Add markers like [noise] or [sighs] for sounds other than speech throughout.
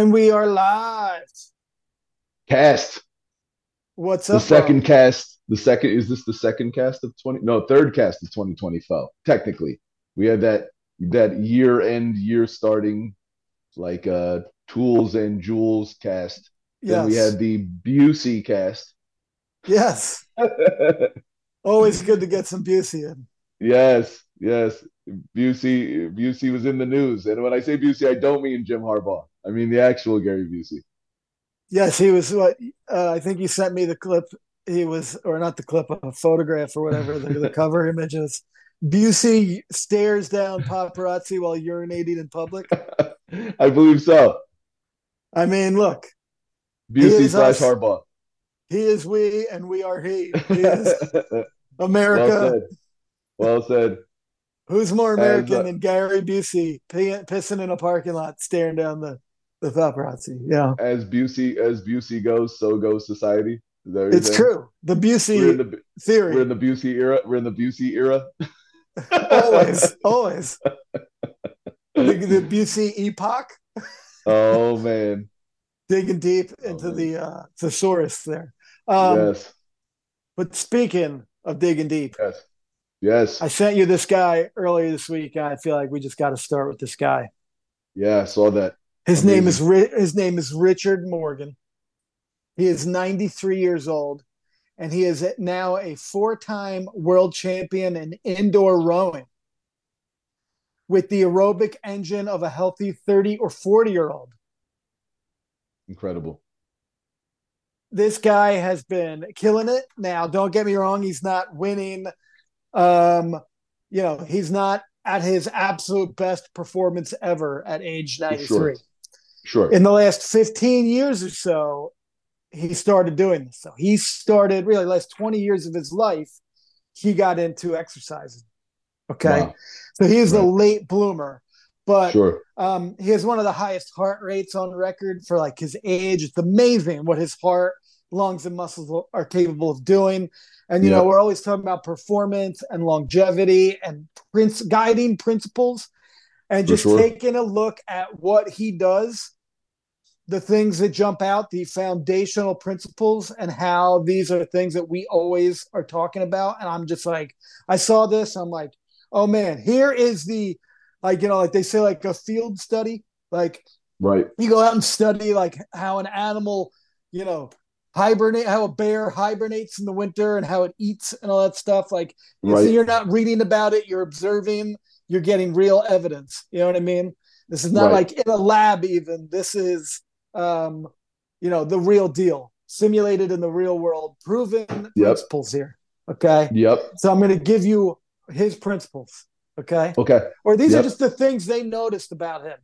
And we are live. Kast. What's up? The second bro? Kast. The second is this the second Kast of 20? No, third Kast of 2025. Technically. We had that that year end year starting like uh Tools and jewels Kast. Then we had the Busey Kast. Yes. [laughs] Always good to get some Busey in. yes, yes. Busey Busey was in the news. And when I say Busey, I don't mean Jim Harbaugh. I mean the actual Gary Busey. Yes, he was what uh, I think you sent me the clip. He was, or not the clip, a photograph or whatever, the, the cover [laughs] images. Busey stares down paparazzi while urinating in public. [laughs] I believe so. I mean, look, Busey slash us. Harbaugh. he is we and we are he. He [laughs] is well America. said. Well said. Who's more American uh, than Gary Busey p- pissing in a parking lot, staring down the, the paparazzi? Yeah, As Busey as Busey goes, so goes society. It's saying? true. The We're in Busey the theory. we're in the Busey era. We're in the Busey era. [laughs] always, [laughs] always. The, the Busey epoch, oh man. digging deep into Oh, the uh, thesaurus there. Um, yes. But speaking of digging deep, Yes. Yes. I sent you this guy earlier this week. and I feel like we just got to start with this guy. yeah, I saw that. His Amazing. name is Ri- his name is Richard Morgan. He is 93 years old, and he is now a four-time world champion in indoor rowing with the aerobic engine of a healthy 30 or 40 year old. Incredible. This guy has been killing it. Now, don't get me wrong; he's not winning. Um, you know, he's not at his absolute best performance ever at age 93. Sure. Sure. in the last 15 years or so, he started doing this. So he started really the last 20 years of his life, he got into exercising. Okay. Wow. So he's is a late bloomer, but Sure. um, he has one of the highest heart rates on record for like his age. It's amazing what his heart, lungs, and muscles are capable of doing. And you know, we're always talking about performance and longevity and prince guiding principles, and just sure. taking a look at what he does, the things that jump out, the foundational principles, and how these are things that we always are talking about. And I'm just like, I saw this, I'm like, oh man, here is the like you know, like they say, like a field study, like Right. you go out and study like how an animal, you know, hibernate, how a bear hibernates in the winter and how it eats and all that stuff. Like, Right. see, you're not reading about it, you're observing, you're getting real evidence. You know what I mean? This is not Right. like in a lab, even. This is, um, you know, the real deal, simulated in the real world, proven Yep. principles here. Okay. Yep. So I'm going to give you his principles. Okay Okay. or these are just the things they noticed about him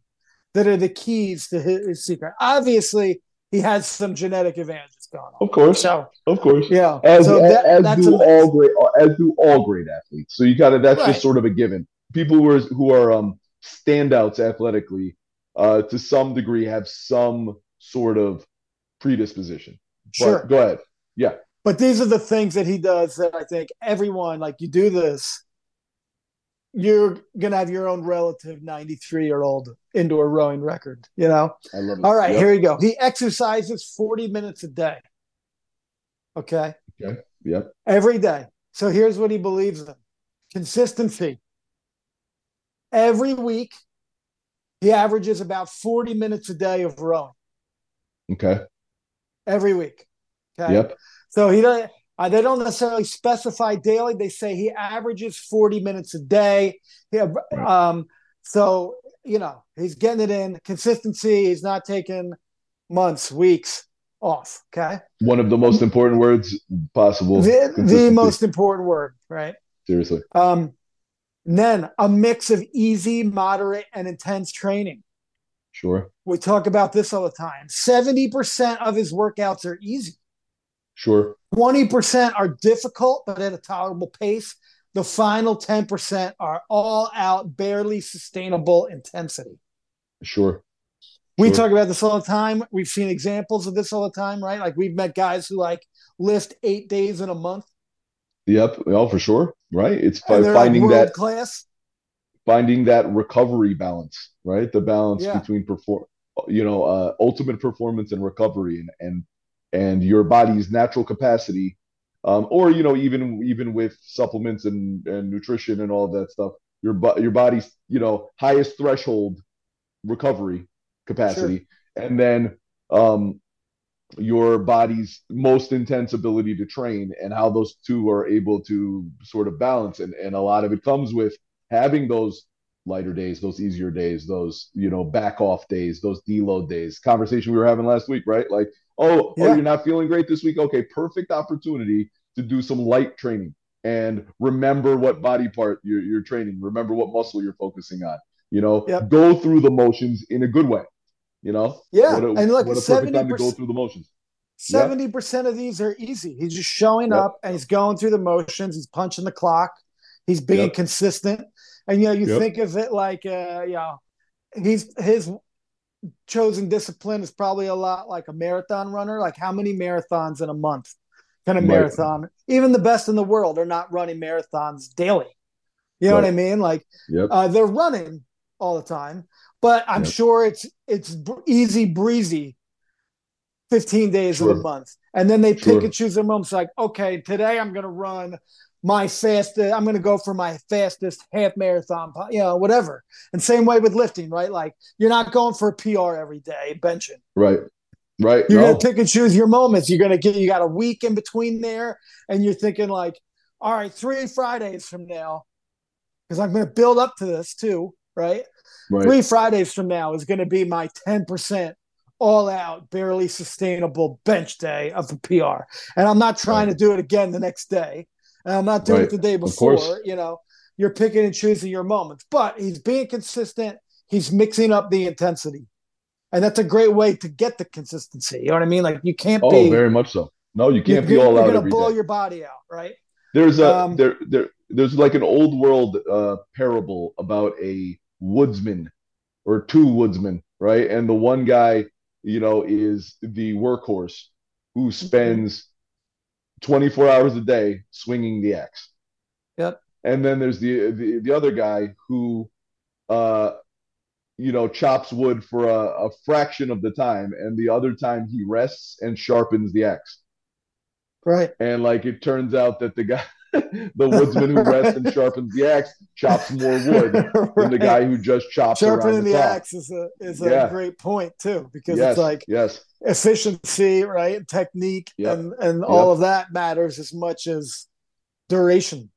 that are the keys to his, his secret. Obviously, he has some genetic advantages going on. Of course. So Of course. yeah, As, so that, as that's do amazing. all great as do all great athletes. So you gotta that's Right. just sort of a given. People who are who are um standouts athletically, uh to some degree have some sort of predisposition. But sure. go ahead. Yeah. But these are the things that he does that I think everyone like. You do this, you're gonna have your own relative 93 year old indoor rowing record. You know. I love it. All right, Yep. here you go. He exercises 40 minutes a day. Okay. Okay. Yep. every day. So here's what he believes in consistency. Every week, he averages about 40 minutes a day of rowing Okay. every week. Okay. Yep. So he doesn't, uh, they don't necessarily specify daily. They say he averages 40 minutes a day. He, um, so, you know, he's getting it in consistency. He's not taking months, weeks off. Okay. One of the most important words possible. The, the most important word, right? seriously. Um, and then a mix of easy, moderate, and intense training. Sure. We talk about this all the time. 70% of his workouts are easy, Sure. 20% are difficult, but at a tolerable pace. The final 10% are all out, barely sustainable intensity. Sure. We Sure. talk about this all the time. We've seen examples of this all the time, right? Like we've met guys who like lift eight days in a month. Yep. Oh, for sure. Right. It's they're finding that class. finding that recovery balance, right? The balance Yeah. between perform you know uh, ultimate performance and recovery and and and your body's natural capacity um, or you know even even with supplements and, and nutrition and all that stuff your your body's you know highest threshold recovery capacity sure. and then um, your body's most intense ability to train and how those two are able to sort of balance. And, and a lot of it comes with having those lighter days those easier days those you know back off days those deload days. Conversation we were having last week right? Like oh, oh yeah. oh you're not feeling great this week? Okay perfect opportunity to do some light training and remember what body part you're, you're training. Remember what muscle you're focusing on. You know yep. go through the motions in a good way you know, yeah, what a, and look, what a perfect time to go through the motions. Seventy yeah. percent of these are easy. He's just showing yep. up and he's going through the motions. He's punching the clock. He's being yep. consistent. And you know, you yep. think of it like, uh, you know, he's his chosen discipline is probably a lot like a marathon runner. Like how many marathons in a month can a right. marathon? Even the best in the world are not running marathons daily. You know right. what I mean? Like uh, they're running all the time, but I'm yep. sure it's it's easy breezy 15 days sure. of the month. And then they sure. pick and choose their moments like, okay, today I'm going to run my fastest, I'm going to go for my fastest half marathon, you know, whatever. And same way with lifting, right? Like you're not going for a PR every day, benching. Right. Right. You're no. going to pick and choose your moments. You're going to get, you got a week in between there. And you're thinking like, all right, three Fridays from now, because I'm going to build up to this too. Right. Right. Three Fridays from now is going to be my 10% all out, barely sustainable bench day of the PR. And I'm not trying right. to do it again the next day. And I'm not doing right. it the day before. You know, you're picking and choosing your moments, but he's being consistent. He's mixing up the intensity. And that's a great way to get the consistency. You know what I mean? Like you can't oh, be. very much so. No, you can't be all out. You're going to blow day. your body out, right? There's a um, there there there's like an old world uh, parable about a woodsman or two woodsmen, right? And the one guy, you know, is the workhorse who spends 24 hours a day swinging the axe. Yep. And then there's the the, the other guy who uh you know chops wood for a, a fraction of the time and the other time he rests and sharpens the axe. Right. And like it turns out that the guy [laughs] the woodsman who rests and sharpens the axe chops more wood right. [laughs] than the guy who just chops sharpening the, the axe is a is a yeah. great point too because yes. it's like yes efficiency right technique yep. and and yep. all of that matters as much as duration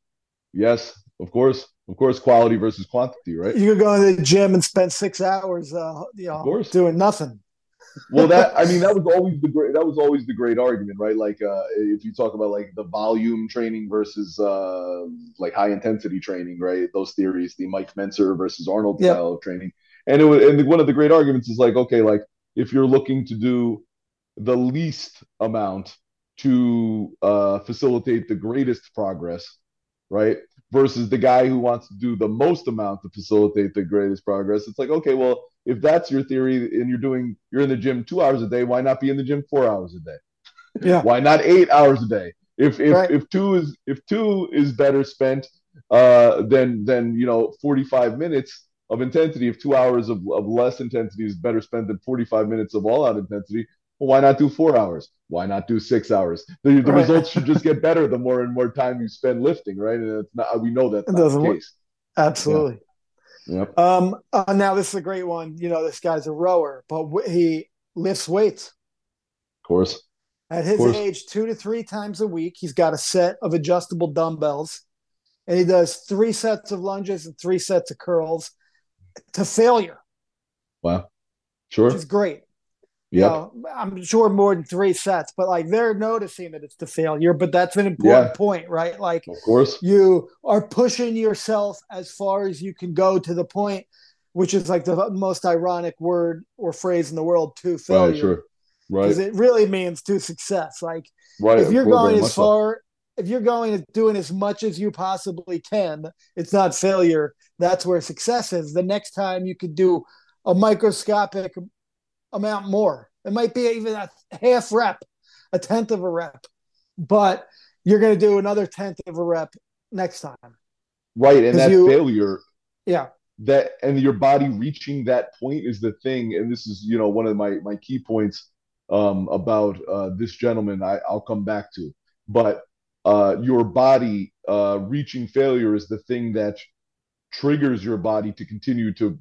yes of course of course quality versus quantity right you could go to the gym and spend six hours uh you know doing nothing well, that I mean, that was always the great. That was always the great argument, right? Like, uh, if you talk about like the volume training versus uh, like high intensity training, right? Those theories, the Mike Mentzer versus Arnold yep. style of training, and it was, and one of the great arguments is like, okay, like if you're looking to do the least amount to uh, facilitate the greatest progress, right? Versus the guy who wants to do the most amount to facilitate the greatest progress. It's like, okay, well, if that's your theory and you're doing you're in the gym two hours a day, why not be in the gym four hours a day? Yeah. [laughs] why not eight hours a day? If if right. if two is if two is better spent uh than than you know 45 minutes of intensity, if two hours of, of less intensity is better spent than 45 minutes of all out intensity, well, why not do four hours? Why not do six hours? The, the right. results should just get [laughs] better the more and more time you spend lifting, right? And it's not, we know that's it doesn't the case. Absolutely. Yep. Um, uh, now this is a great one. You know, this guy's a rower, but w- he lifts weights. Of course. At his course. age, two to three times a week, he's got a set of adjustable dumbbells, and he does three sets of lunges and three sets of curls to failure. Wow. Sure. Which is great. Yeah, you know, I'm sure more than three sets, but like they're noticing that it's the failure. But that's an important yeah. point, right? Like, of course, you are pushing yourself as far as you can go to the point, which is like the most ironic word or phrase in the world to failure. Right, sure. Right. Because it really means to success. Like, right, if you're going as far, so. if you're going and doing as much as you possibly can, it's not failure. That's where success is. The next time you could do a microscopic amount more. It might be even a half rep, a tenth of a rep, but you're going to do another tenth of a rep next time. Right, and that you, failure, yeah, that and your body reaching that point is the thing and this is you know one of my my key points um, about uh, this gentleman I, i'll come back to but uh, your body uh, reaching failure is the thing that triggers your body to continue to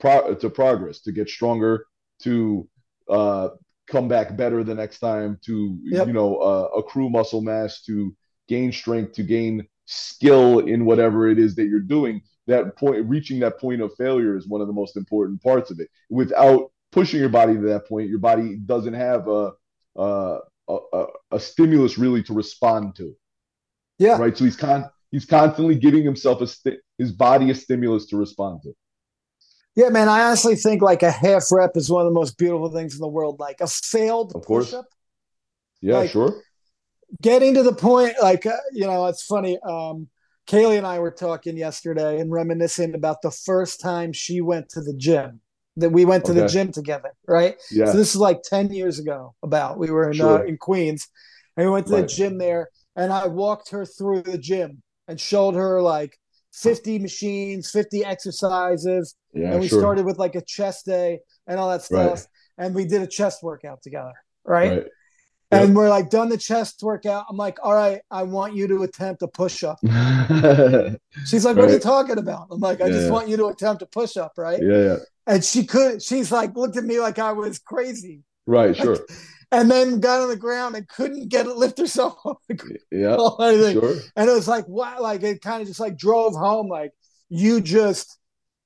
pro- to progress to get stronger to uh, come back better the next time to yep. you know uh, accrue muscle mass to gain strength to gain skill in whatever it is that you're doing that point reaching that point of failure is one of the most important parts of it. Without pushing your body to that point your body doesn't have a a, a, a stimulus really to respond to. Yeah. Right? So he's con he's constantly giving himself a sti- his body a stimulus to respond to yeah man i honestly think like a half rep is one of the most beautiful things in the world like a failed of course push-up yeah like, sure getting to the point like uh, you know it's funny um Kaylee and I were talking yesterday and reminiscing about the first time she went to the gym. That we went to okay. the gym together, right? Yeah. So this is like ten years ago. About we were in uh, sure. uh, in Queens, and we went to right. the gym there, and I walked her through the gym and showed her like 50 machines, 50 exercises. Yeah, and we sure. started with like a chest day and all that stuff. Right. And we did a chest workout together. Right. right. And we're like done the chest workout. I'm like, all right, I want you to attempt a push up. [laughs] she's like, what right. are you talking about? I'm like, I yeah, just yeah. want you to attempt a push up, right? Yeah, yeah. And she could, she's like, looked at me like I was crazy. Right, sure. And then got on the ground and couldn't get it lift herself [laughs] off the ground. Yeah. [laughs] Sure. And it was like, wow, like it kind of just like drove home, like you just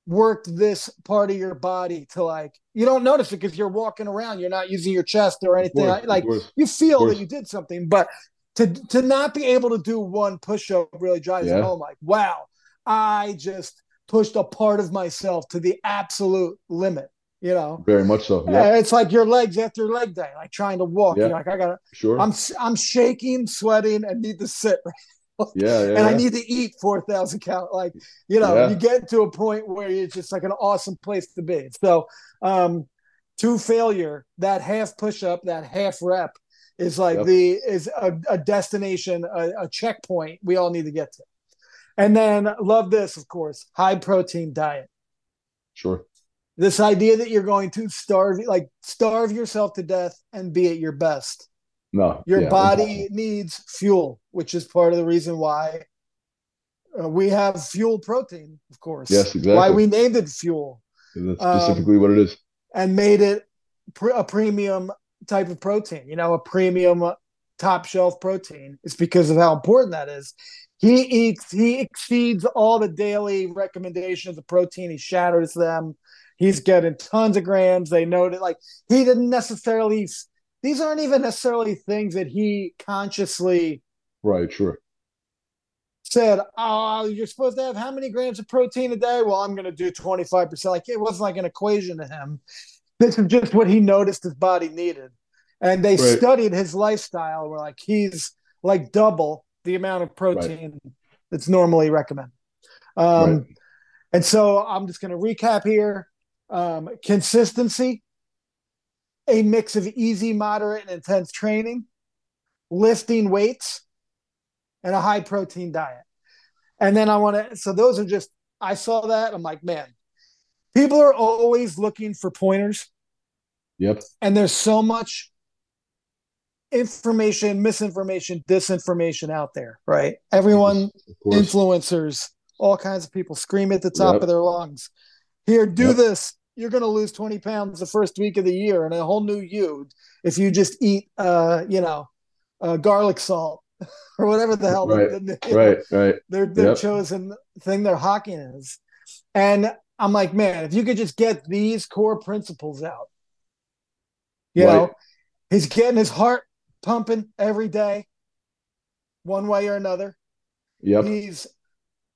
worked this part of your body to like you don't notice it because you're walking around you're not using your chest or anything course, like you feel that you did something but to to not be able to do one push-up really drives yeah. home like wow i just pushed a part of myself to the absolute limit you know very much so yeah it's like your legs after leg day like trying to walk yeah. you're like i gotta sure i'm i'm shaking sweating and need to sit right yeah, yeah, and I need to eat four thousand calories. Like you know, yeah. you get to a point where it's just like an awesome place to be. So, um, to failure, that half push up, that half rep is like yep. the is a, a destination, a, a, checkpoint we all need to get to. And then love this, of course, high protein diet. Sure. This idea that you're going to starve, like starve yourself to death and be at your best. No, your yeah, body needs fuel, which is part of the reason why uh, we have fuel protein, of course. Yes, exactly. Why we named it fuel. That's specifically um, what it is. And made it pr- a premium type of protein, you know, a premium uh, top shelf protein. It's because of how important that is. He eats, he exceeds all the daily recommendations of protein. He shatters them. He's getting tons of grams. They know that, like, he didn't necessarily these aren't even necessarily things that he consciously right sure said oh you're supposed to have how many grams of protein a day well i'm going to do 25% like it wasn't like an equation to him [laughs] this is just what he noticed his body needed and they right. studied his lifestyle where like he's like double the amount of protein right. that's normally recommended um, right. and so i'm just going to recap here um, consistency a mix of easy, moderate, and intense training, lifting weights, and a high protein diet. And then I want to, so those are just, I saw that. I'm like, man, people are always looking for pointers. Yep. And there's so much information, misinformation, disinformation out there, right? Everyone, influencers, all kinds of people scream at the top yep. of their lungs. Here, do yep. this, you're going to lose 20 pounds the first week of the year and a whole new you if you just eat uh you know uh, garlic salt [laughs] or whatever the hell right the, right, right [laughs] their their yep. chosen thing they're hawking is and i'm like man if you could just get these core principles out you right. know he's getting his heart pumping every day one way or another yep he's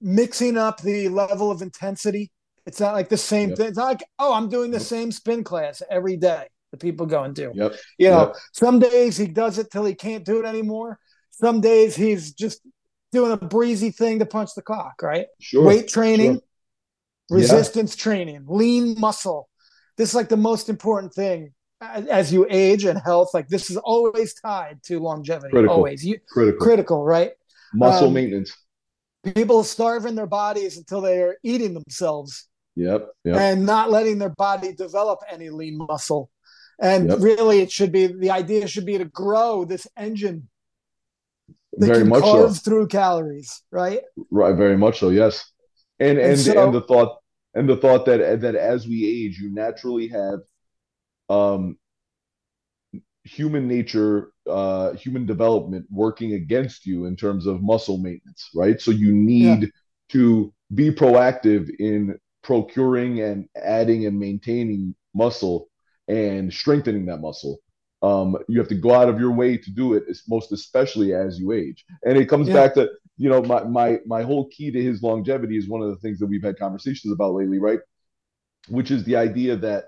mixing up the level of intensity it's not like the same yep. thing. It's not like, oh, I'm doing the same spin class every day that people go and do. Yep. You know, yep. some days he does it till he can't do it anymore. Some days he's just doing a breezy thing to punch the clock, right? Sure. Weight training, sure. resistance yeah. training, lean muscle. This is like the most important thing as you age and health. Like this is always tied to longevity. Critical. Always. You, critical. Critical, right? Muscle um, maintenance. People starve in their bodies until they are eating themselves Yep, yep. and not letting their body develop any lean muscle. And Yep. really, it should be the idea should be to grow this engine that Very can much so. through calories, right? Right, very much so. Yes, and And and so- and the thought and the thought that that as we age, you naturally have um human nature, uh, human development working against you in terms of muscle maintenance, right? So you need to be proactive in procuring and adding and maintaining muscle and strengthening that muscle. Um, you have to go out of your way to do it, most especially as you age. And it comes Yeah. back to, you know, my my my whole key to his longevity is one of the things that we've had conversations about lately, right? Which is the idea that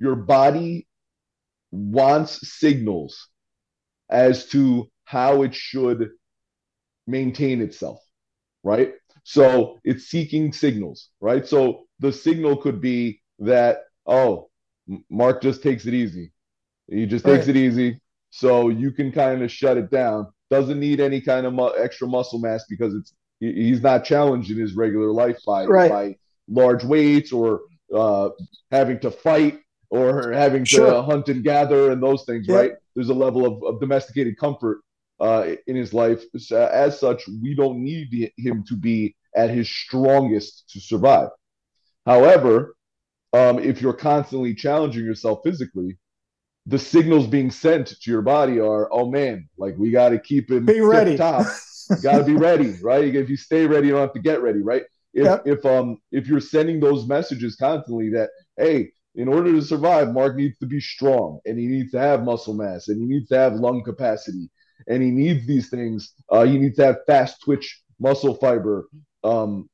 your body wants signals as to how it should maintain itself, right? So it's seeking signals, right? So the signal could be that, oh, Mark just takes it easy. He just takes it easy. So you can kind of shut it down. Doesn't need any kind of mu- extra muscle mass because it's he's not challenged in his regular life by Right. by large weights or uh, having to fight or having to hunt and gather and those things, Yeah. right? There's a level of, of domesticated comfort uh, in his life. As such, we don't need him to be at his strongest to survive. However, um, if you're constantly challenging yourself physically, the signals being sent to your body are, oh man, like we got to keep him Be ready. top. [laughs] got to be ready, right? If you stay ready, you don't have to get ready, right? If Yep. if um if you're sending those messages constantly that hey, in order to survive, Mark needs to be strong and he needs to have muscle mass and he needs to have lung capacity and he needs these things. Uh, he needs to have fast twitch muscle fiber, um,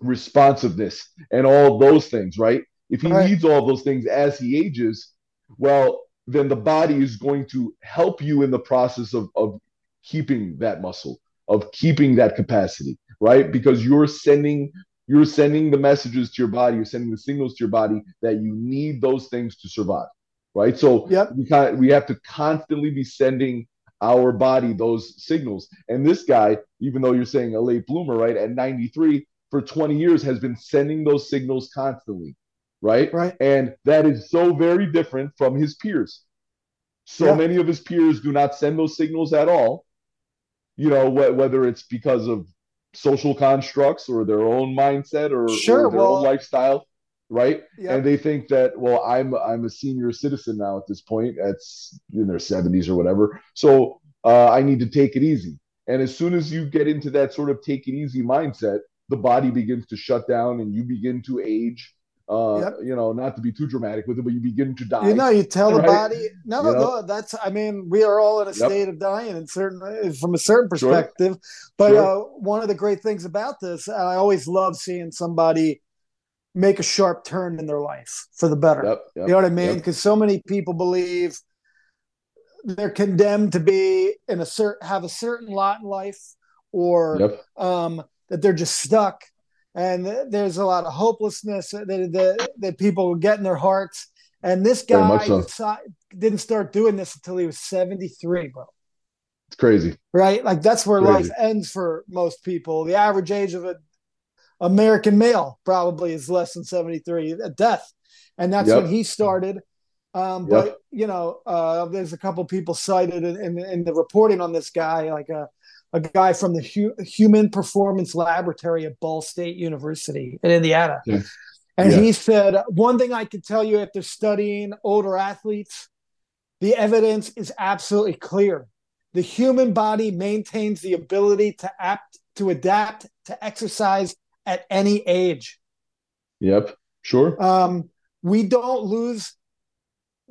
responsiveness, and all those things, right? If he needs all those things as he ages, well, then the body is going to help you in the process of, of keeping that muscle, of keeping that capacity, right? Because you're sending you're sending the messages to your body, you're sending the signals to your body that you need those things to survive, right? So Yep. we kind we have to constantly be sending our body those signals. And this guy, even though you're saying a late bloomer, right, at 93 for 20 years has been sending those signals constantly, right? Right. And that is so very different from his peers. So Yeah. many of his peers do not send those signals at all. You know, wh- whether it's because of social constructs or their own mindset or, Sure, or their well- own lifestyle, right? And they think that, well, I'm I'm a senior citizen now at this point. That's in their 70s or whatever. So uh, I need to take it easy. And as soon as you get into that sort of take it easy mindset, the body begins to shut down and you begin to age. Uh, Yep. You know, not to be too dramatic with it, but you begin to die. You know, you tell the body. No, know? no, that's. I mean, we are all in a Yep. state of dying, in certain from a certain Sure. perspective. But Sure. uh, one of the great things about this, and I always love seeing somebody make a sharp turn in their life for the better. Yep, You know what I mean? Because so many people believe they're condemned to be in a certain have a certain lot in life, or um, that they're just stuck. And there's a lot of hopelessness that, that, that people get in their hearts. And this guy so. didn't start doing this until he was 73, bro. It's crazy. Right? Like that's where Crazy. life ends for most people. The average age of an American male probably is less than 73 at death. And that's Yep. when he started. Um, Yep. but you know, uh, there's a couple people cited in, in, in the reporting on this guy, like a, a guy from the Hu- Human Performance Laboratory at Ball State University in Indiana. Yeah. And Yeah. he said, one thing I can tell you after studying older athletes, the evidence is absolutely clear. The human body maintains the ability to apt to adapt to exercise at any age. Yep. Sure. Um, we don't lose,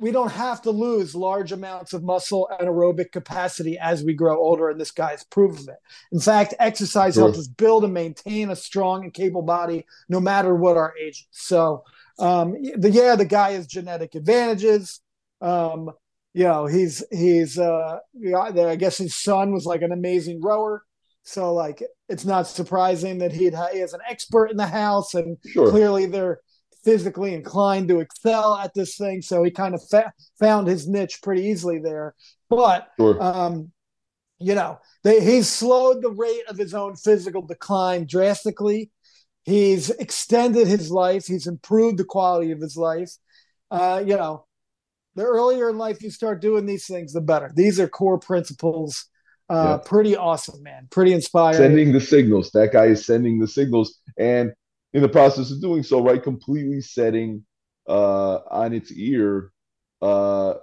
we don't have to lose large amounts of muscle and aerobic capacity as we grow older, and this guy's proof of it. In fact, exercise Sure. helps us build and maintain a strong and capable body no matter what our age. So, um, the, yeah, the guy has genetic advantages. Um, you know, he's he's uh, I guess his son was like an amazing rower. So, like, it's not surprising that he'd ha- he has an expert in the house, and Sure. clearly they're physically inclined to excel at this thing. So he kind of fa- found his niche pretty easily there. But Sure. um, you know, they, he's slowed the rate of his own physical decline drastically. He's extended his life. He's improved the quality of his life. Uh, you know, the earlier in life you start doing these things, the better. These are core principles. Uh, yeah. Pretty awesome, man. Pretty inspiring. Sending the signals. That guy is sending the signals, and in the process of doing so, right, completely setting uh, on its ear uh,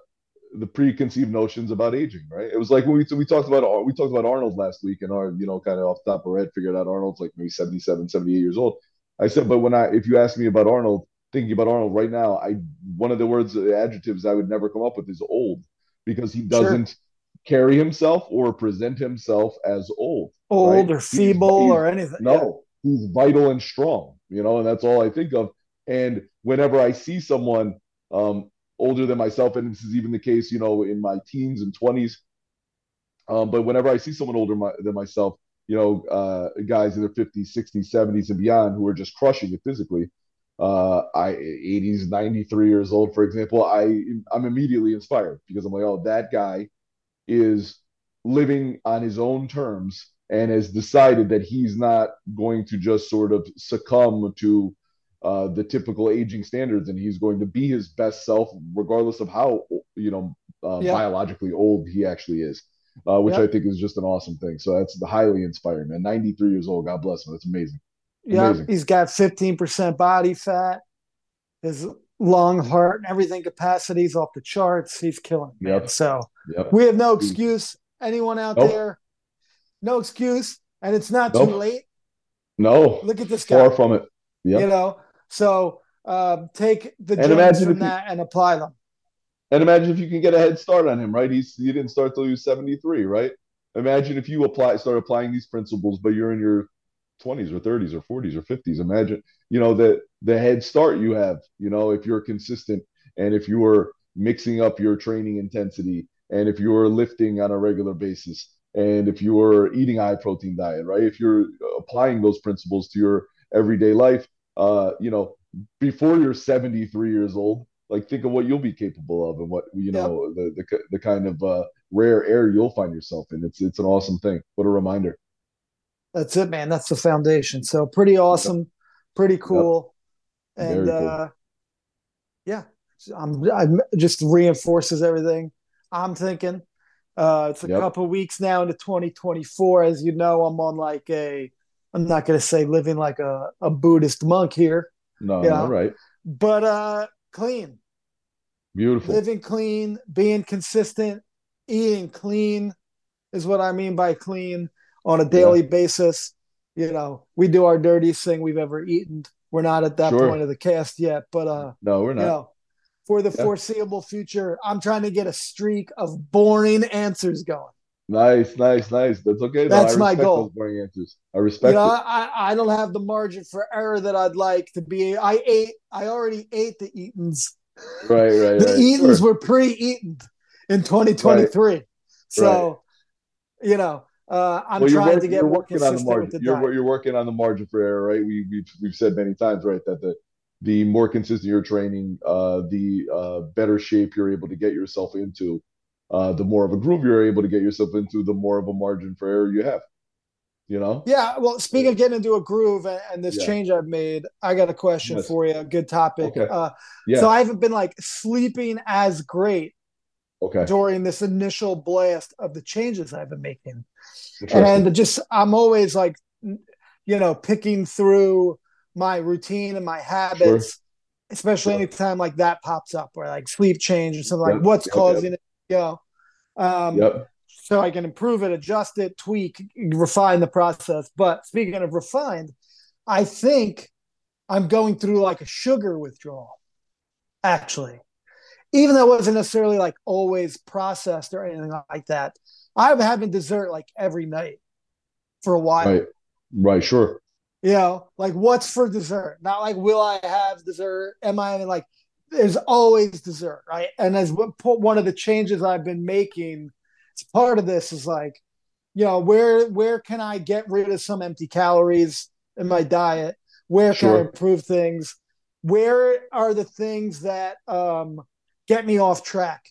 the preconceived notions about aging, right? It was like when we we talked about we talked about Arnold last week, and our you know kind of off the top of our head figured out Arnold's like maybe 77, 78 years old. I said, but when I if you ask me about Arnold, thinking about Arnold right now, I one of the words the adjectives I would never come up with is old because he doesn't sure. carry himself or present himself as old, old right? or feeble he's, or anything. No. He's vital and strong, you know, and that's all I think of. And whenever I see someone um, older than myself, and this is even the case, you know, in my teens and 20s. Um, but whenever I see someone older my, than myself, you know, uh, guys in their 50s, 60s, 70s, and beyond who are just crushing it physically, uh, I 80s, 93 years old, for example, I I'm immediately inspired because I'm like, oh, that guy is living on his own terms and has decided that he's not going to just sort of succumb to uh, the typical aging standards, and he's going to be his best self, regardless of how you know uh, yeah. biologically old he actually is. Uh, which I think is just an awesome thing. So that's the highly inspiring, man. 93 years old. God bless him. That's amazing. Yeah, he's got 15% body fat. His lung, heart, and everything capacities off the charts. He's killing. Yep. So yep. we have no excuse. Anyone out nope. there? No excuse. And it's not nope. too late. No. Look at this guy. Far from it. Yep. You know, so uh, take the and gems from that you, and apply them. And imagine if you can get a head start on him, right? He's he didn't start till he was 73, right? Imagine if you apply start applying these principles, but you're in your 20s or 30s or 40s or 50s. Imagine, you know, the the head start you have, you know, if you're consistent and if you are mixing up your training intensity and if you're lifting on a regular basis and if you're eating a high protein diet, right? If you're applying those principles to your everyday life, uh, you know, before you're 73 years old, like think of what you'll be capable of and what you know the, the the kind of uh, rare air you'll find yourself in. It's it's an awesome thing. What a reminder. That's it, man. That's the foundation. So pretty awesome, yep. pretty cool, yep. and cool. uh, yeah, I'm, I'm just reinforces everything I'm thinking. Uh, it's a yep. couple weeks now into 2024. As you know, I'm on like a I'm not going to say living like a, a Buddhist monk here. No, you know? no, right. But uh, clean. Beautiful. Living clean, being consistent, eating clean is what I mean by clean on a daily yeah. basis. You know, we do our dirtiest thing we've ever eaten. We're not at that sure. point of the Kast yet, but uh, no, we're not. You know, for the yeah. foreseeable future, I'm trying to get a streak of boring answers going. Nice, nice, nice. That's okay. That's my goal. boring answers. I respect you know, it. I, I don't have the margin for error that I'd like to be. I ate. I already ate the Eatons. Right, right. [laughs] the right. Eatons sure. were pre-eaten in 2023. Right. So, right. you know, uh, I'm well, trying to get you're working on the margin. The you're, you're, working on the margin for error, right? We, we've we've said many times, right, that the the more consistent your training, uh, the uh, better shape you're able to get yourself into uh, the more of a groove you're able to get yourself into, the more of a margin for error you have. You know? Yeah. Well, speaking of getting into a groove and, and this yeah. change I've made, I got a question yes. for you. Good topic. Okay. Uh, yeah. So I haven't been like sleeping as great okay. during this initial blast of the changes I've been making. And just, I'm always like, you know, picking through my routine and my habits. Sure. Especially sure. anytime like that pops up, or like sleep change or something like what's causing it go. Um, yep. So I can improve it, adjust it, tweak, refine the process. But speaking of refined, I think I'm going through like a sugar withdrawal, actually. Even though it wasn't necessarily like always processed or anything like that, I'm having dessert like every night for a while. Right, right, sure. You know, like what's for dessert? Not like will I have dessert? Am I like there's always dessert, right? And as one of the changes I've been making, it's part of this is like, you know, where where can I get rid of some empty calories in my diet? Where can sure. I improve things? Where are the things that um, get me off track?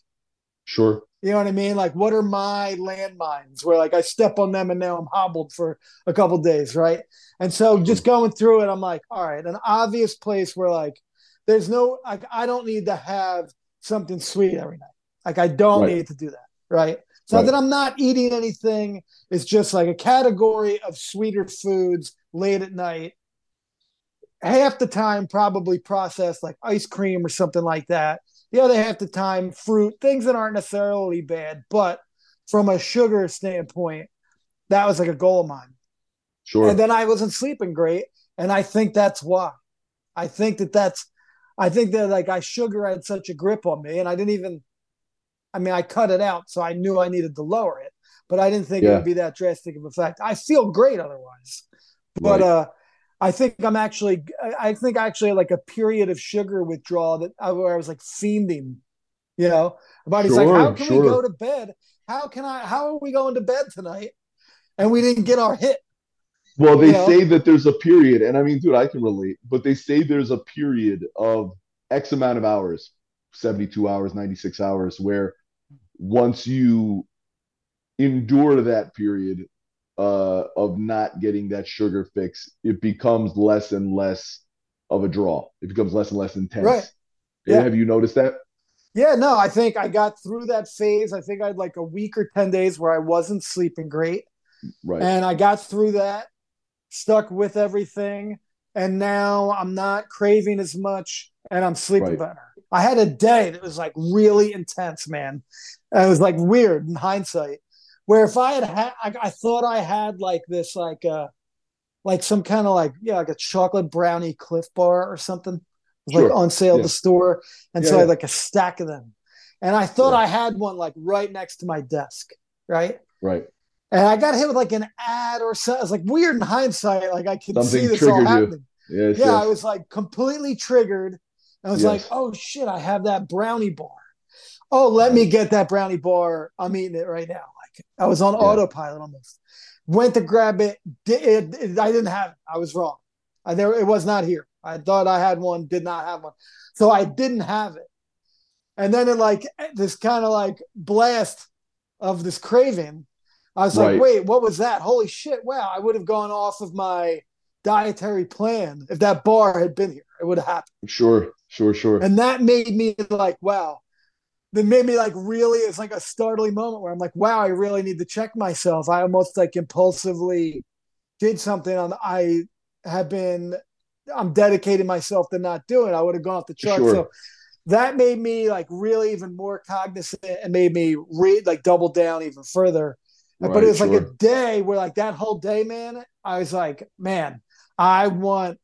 Sure. You know what I mean? Like, what are my landmines where like I step on them and now I'm hobbled for a couple days, right? And so mm-hmm. just going through it, I'm like, all right, an obvious place where like there's no like I don't need to have something sweet every night. Like I don't right. need to do that, right? So right. that I'm not eating anything. It's just like a category of sweeter foods late at night. Half the time, probably processed like ice cream or something like that. The other half the time, fruit, things that aren't necessarily bad. But from a sugar standpoint, that was like a goal of mine. Sure. And then I wasn't sleeping great. And I think that's why. I think that that's, I think that like I sugar had such a grip on me and I didn't even, I mean, I cut it out. So I knew I needed to lower it, but I didn't think yeah. it would be that drastic of an effect. I feel great otherwise. But, right. uh, I think I'm actually, I think actually like a period of sugar withdrawal that I, where I was like fiending, you know, about sure, like, how can sure. we go to bed? How can I, how are we going to bed tonight? And we didn't get our hit. Well, they you know? say that there's a period, and I mean, dude, I can relate, but they say there's a period of X amount of hours, 72 hours, 96 hours, where once you endure that period uh, of not getting that sugar fix, it becomes less and less of a draw. It becomes less and less intense. Right. Yeah. Have you noticed that? Yeah, no, I think I got through that phase. I think I had like a week or 10 days where I wasn't sleeping great. Right. And I got through that stuck with everything. And now I'm not craving as much and I'm sleeping right. better. I had a day that was like really intense, man. it was like weird in hindsight. Where if I had had, I, I thought I had like this, like uh, like some kind of like yeah, like a chocolate brownie Clif Bar or something, sure. like on sale yeah. at the store, and yeah, so yeah. I had like a stack of them, and I thought I had one like right next to my desk, right, right, and I got hit with like an ad or something. It's like weird in hindsight. Like I could see this all happening. Yes, yeah, yes. I was like completely triggered. I was yes. like, oh shit, I have that brownie bar. Oh, let me get that brownie bar. I'm eating it right now. I was on yeah. autopilot almost. Went to grab it. It, it. I didn't have it. I was wrong. I, there, it was not here. I thought I had one. Did not have one. So I didn't have it. And then it like this kind of like blast of this craving I was right. like, wait, what was that? Holy shit! Wow, I would have gone off of my dietary plan if that bar had been here. It would have happened. Sure, sure, sure. And that made me like, wow. That made me like really. It's like a startling moment where I'm like, wow, I really need to check myself. I almost like impulsively did something on. I have been. I'm dedicating myself to not doing. I would have gone off the chart. Sure. So that made me like really even more cognizant and made me read like double down even further Right, but it was sure. like a day where like that whole day, man, I was like, man, I want,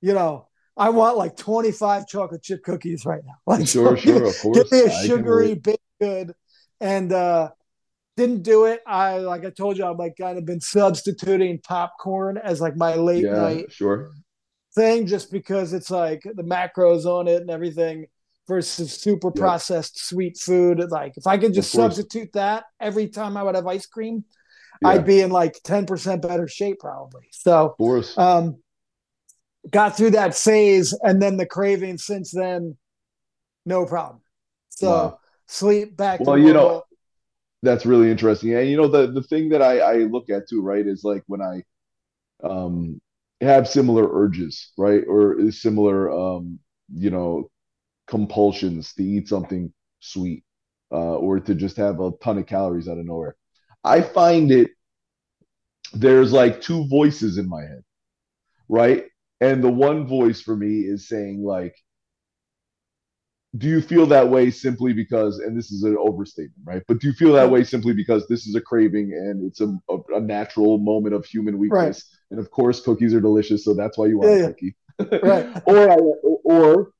you know, I want like 25 chocolate chip cookies right now. [laughs] Like, sure, sure, of course. Give me a sugary baked good. And uh didn't do it. I like I told you, I've like kind of been substituting popcorn as like my late yeah, night sure thing just because it's like the macros on it and everything versus super yep. processed sweet food. Like if I could just substitute that every time I would have ice cream, yeah. I'd be in like 10% better shape probably. So um got through that phase and then the craving since then, no problem. So wow. sleep back well, you know, that's really interesting. And you know, the the thing that I, I look at too, right, is like when I um have similar urges, right? Or similar um, you know, compulsions to eat something sweet uh, or to just have a ton of calories out of nowhere. I find it there's like two voices in my head, right? And the one voice for me is saying like, do you feel that way simply because, and this is an overstatement, right? But do you feel that way simply because this is a craving and it's a, a, a natural moment of human weakness? Right. And of course, cookies are delicious, so that's why you want yeah, a cookie. right. [laughs] or, or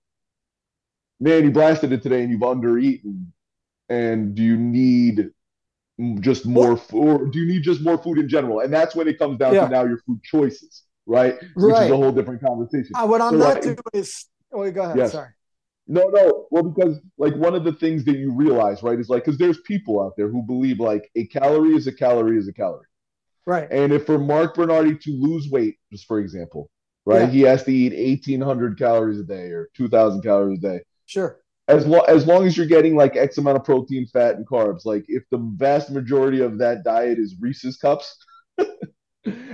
man, you blasted it today and you've undereaten. And do you need just more food, or do you need just more food in general? And that's when it comes down yeah. to now your food choices, right? Which is a whole different conversation. Uh, what I'm so not like, doing is, oh, go ahead. Yes. Sorry. No, no. Well, because like one of the things that you realize, right, is like because there's people out there who believe like a calorie is a calorie is a calorie. Right. And if for Mark Bernardi to lose weight, just for example, right, yeah. he has to eat 1,800 calories a day or 2,000 calories a day. Sure. as long as long as you're getting like X amount of protein, fat, and carbs. Like if the vast majority of that diet is Reese's cups, [laughs]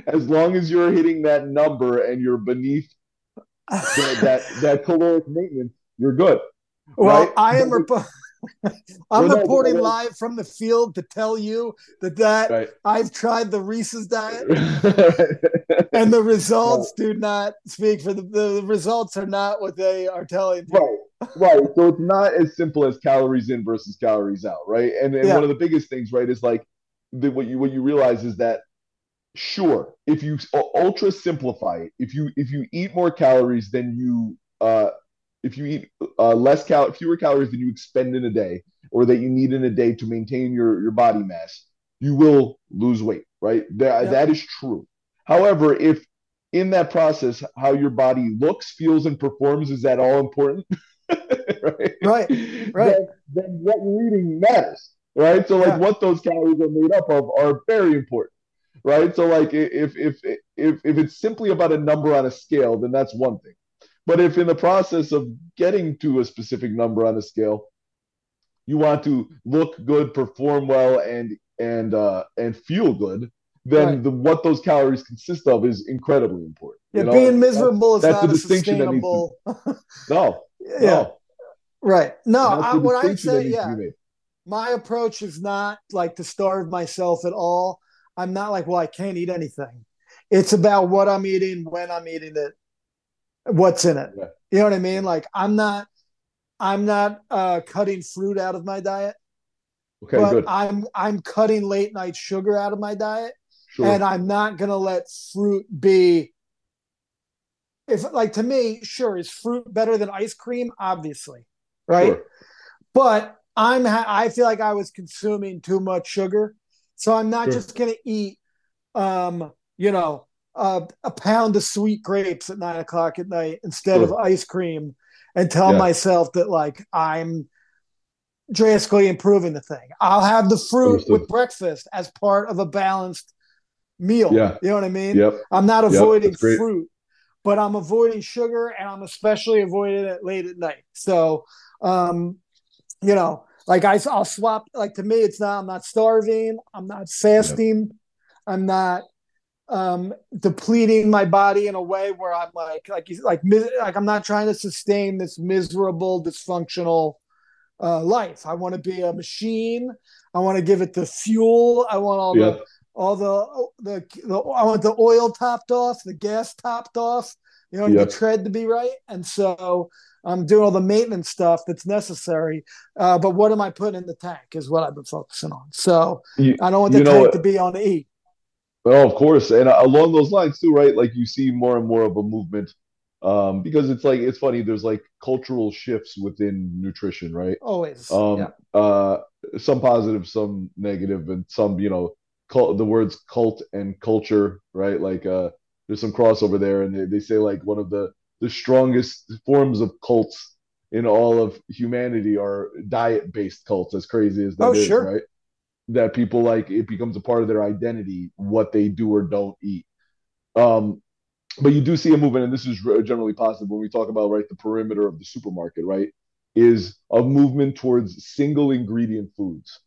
as long as you're hitting that number and you're beneath that [laughs] that, that caloric maintenance, you're good. Well, right? I am. Rep- [laughs] I'm well, reporting no, live from the field to tell you that that right. I've tried the Reese's diet, [laughs] and the results right. do not speak for the, the results are not what they are telling you. Right, right. So it's not as simple as calories in versus calories out, right? And, and yeah. one of the biggest things, right, is like the, what you what you realize is that sure, if you ultra simplify it, if you if you eat more calories than you uh, if you eat uh, less cal fewer calories than you expend in a day or that you need in a day to maintain your, your body mass, you will lose weight, right? That, yeah. that is true. However, if in that process, how your body looks, feels, and performs is that all important? right? [laughs] Right. Right. Then, then, what you're eating matters, right? So, like, yeah. what those calories are made up of are very important, right? So, like, if if if if it's simply about a number on a scale, then that's one thing. But if in the process of getting to a specific number on a scale, you want to look good, perform well, and and uh, and feel good, then right. the, what those calories consist of is incredibly important. Yeah, you know? being miserable that's, is that's not the distinction sustainable. To, [laughs] no, [laughs] yeah, no. right. No, I, what I say, yeah, my approach is not like to starve myself at all. I'm not like, well, I can't eat anything. It's about what I'm eating, when I'm eating it, what's in it. Yeah. You know what I mean? Like I'm not I'm not uh, cutting fruit out of my diet. Okay, but good. I'm I'm cutting late night sugar out of my diet. Sure. And I'm not gonna let fruit be if like to me, sure, is fruit better than ice cream? Obviously. Right. Sure. But I'm I feel like I was consuming too much sugar. So I'm not just gonna eat um, you know, uh, a pound of sweet grapes at nine o'clock at night instead of ice cream and tell yeah. myself that like I'm drastically improving the thing. I'll have the fruit with breakfast as part of a balanced meal. Yeah. You know what I mean? Yep. I'm not avoiding yep, fruit, but I'm avoiding sugar and I'm especially avoiding it late at night. So, um, you know, like I, I'll swap, like to me, it's not, I'm not starving. I'm not fasting. Yep. I'm not um, depleting my body in a way where I'm like, like, like, like I'm not trying to sustain this miserable, dysfunctional uh, life. I want to be a machine. I want to give it the fuel. I want all yeah. the, all the, the, the, I want the oil topped off, the gas topped off. You know, yep. the tread to be right. And so I'm doing all the maintenance stuff that's necessary. Uh, but what am I putting in the tank is what I've been focusing on. So you, I don't want the tank to be on E. Oh, of course, and uh, along those lines too, right? Like you see more and more of a movement um, because it's like it's funny. There's like cultural shifts within nutrition, right? Always. Um, yeah. uh, some positive, some negative, and some you know, cult, the words cult and culture, right? Like uh, there's some crossover there, and they, they say like one of the the strongest forms of cults in all of humanity are diet based cults. As crazy as that oh, is, sure. right? that people like it becomes a part of their identity what they do or don't eat um but you do see a movement and this is generally positive when we talk about right the perimeter of the supermarket right is a movement towards single ingredient foods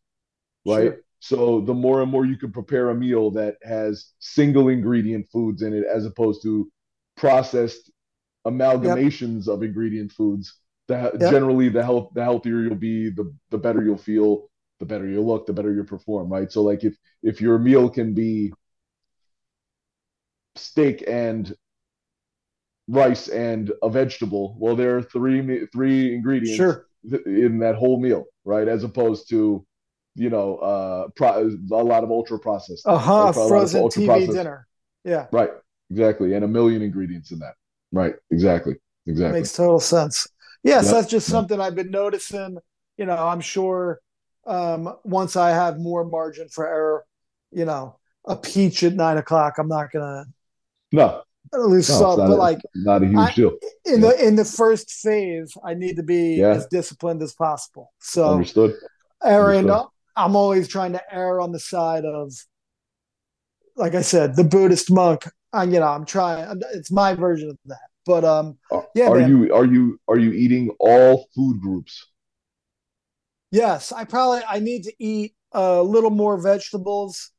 right sure. So the more and more you can prepare a meal that has single ingredient foods in it as opposed to processed amalgamations yep. of ingredient foods that yep. generally the health the healthier you'll be the the better you'll feel the better you look, the better you perform, right? So like if if your meal can be steak and rice and a vegetable, well, there are three three ingredients sure. in that whole meal, right? As opposed to you know uh pro- a lot of ultra processed, uh-huh, frozen TV dinner, yeah, right, exactly, and a million ingredients in that, right? Exactly, exactly, makes total sense. Yes, yep. that's just something I've been noticing. You know, I'm sure um, once I have more margin for error, you know, a peach at nine o'clock, I'm not gonna no lose no, salt. But a, like not a huge I, deal. In yeah. the in the first phase, I need to be yeah. as disciplined as possible. So understood. Aaron, understood. I'm always trying to err on the side of like I said, the Buddhist monk. I, you know, I'm trying. It's my version of that. But um, yeah. Are man. you are you are you eating all food groups? Yes, I probably I need to eat a little more vegetables.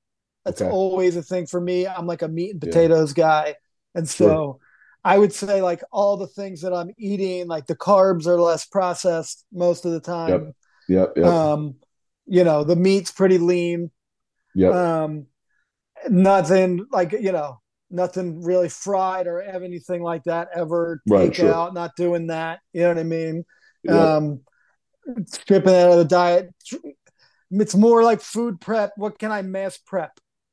That's Okay. always a thing for me. I'm like a meat and Yeah. potatoes guy, and so Sure. I would say like all the things that I'm eating, like the carbs are less processed most of the time. Yep. Yep. Um, you know, the meat's pretty lean. yeah Um, nothing like you know, nothing really fried or have anything like that ever. Right, Take sure. out, not doing that. You know what I mean? yep. Um, stripping out of the diet. It's more like food prep. What can I mass prep?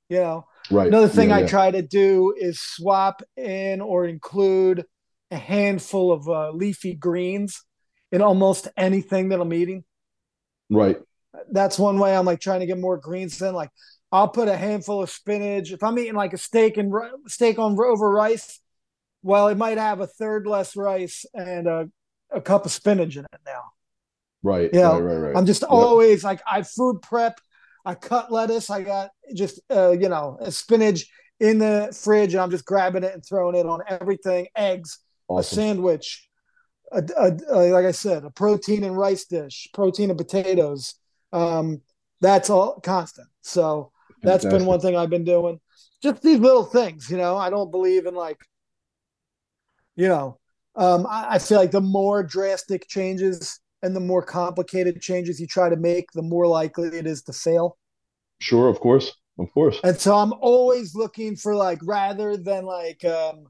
You know, right. another thing Yeah, I yeah. try to do is swap in or include a handful of uh, leafy greens in almost anything that I'm eating. Right. That's one way I'm like trying to get more greens in. Like I'll put a handful of spinach. If I'm eating like a steak and steak on over rice, well, it might have a third less rice and a, a cup of spinach in it now. Right. Yeah, Right. Right. Right. I'm just Yep. always like I food prep. I cut lettuce. I got just uh, you know a spinach in the fridge. And I'm just grabbing it and throwing it on everything. Eggs, a sandwich, a, a, a- like I said, a protein and rice dish, protein and potatoes. Um, that's all constant. So that's been one thing I've been doing. Just these little things, you know. I don't believe in like, you know, um, I, I feel like the more drastic changes and the more complicated changes you try to make, the more likely it is to fail. Sure. Of course. Of course. And so I'm always looking for like rather than like, um,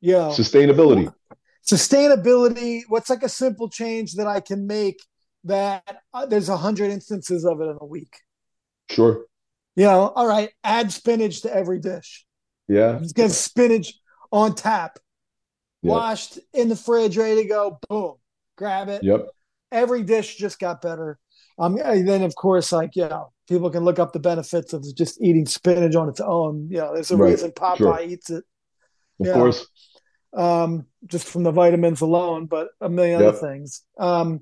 you know, Sustainability. sustainability. What's like a simple change that I can make that uh, there's a hundred instances of it in a week. Sure. You know, all right, add spinach to every dish. Yeah. Just get spinach on tap, Yeah. washed in the fridge, ready to go. Boom, grab it. Yep. Every dish just got better. Um, and then of course, like you know, people can look up the benefits of just eating spinach on its own. You know, there's a Right, reason Popeye sure. eats it, Of course. um, just from the vitamins alone, but a million Yep. other things. Um,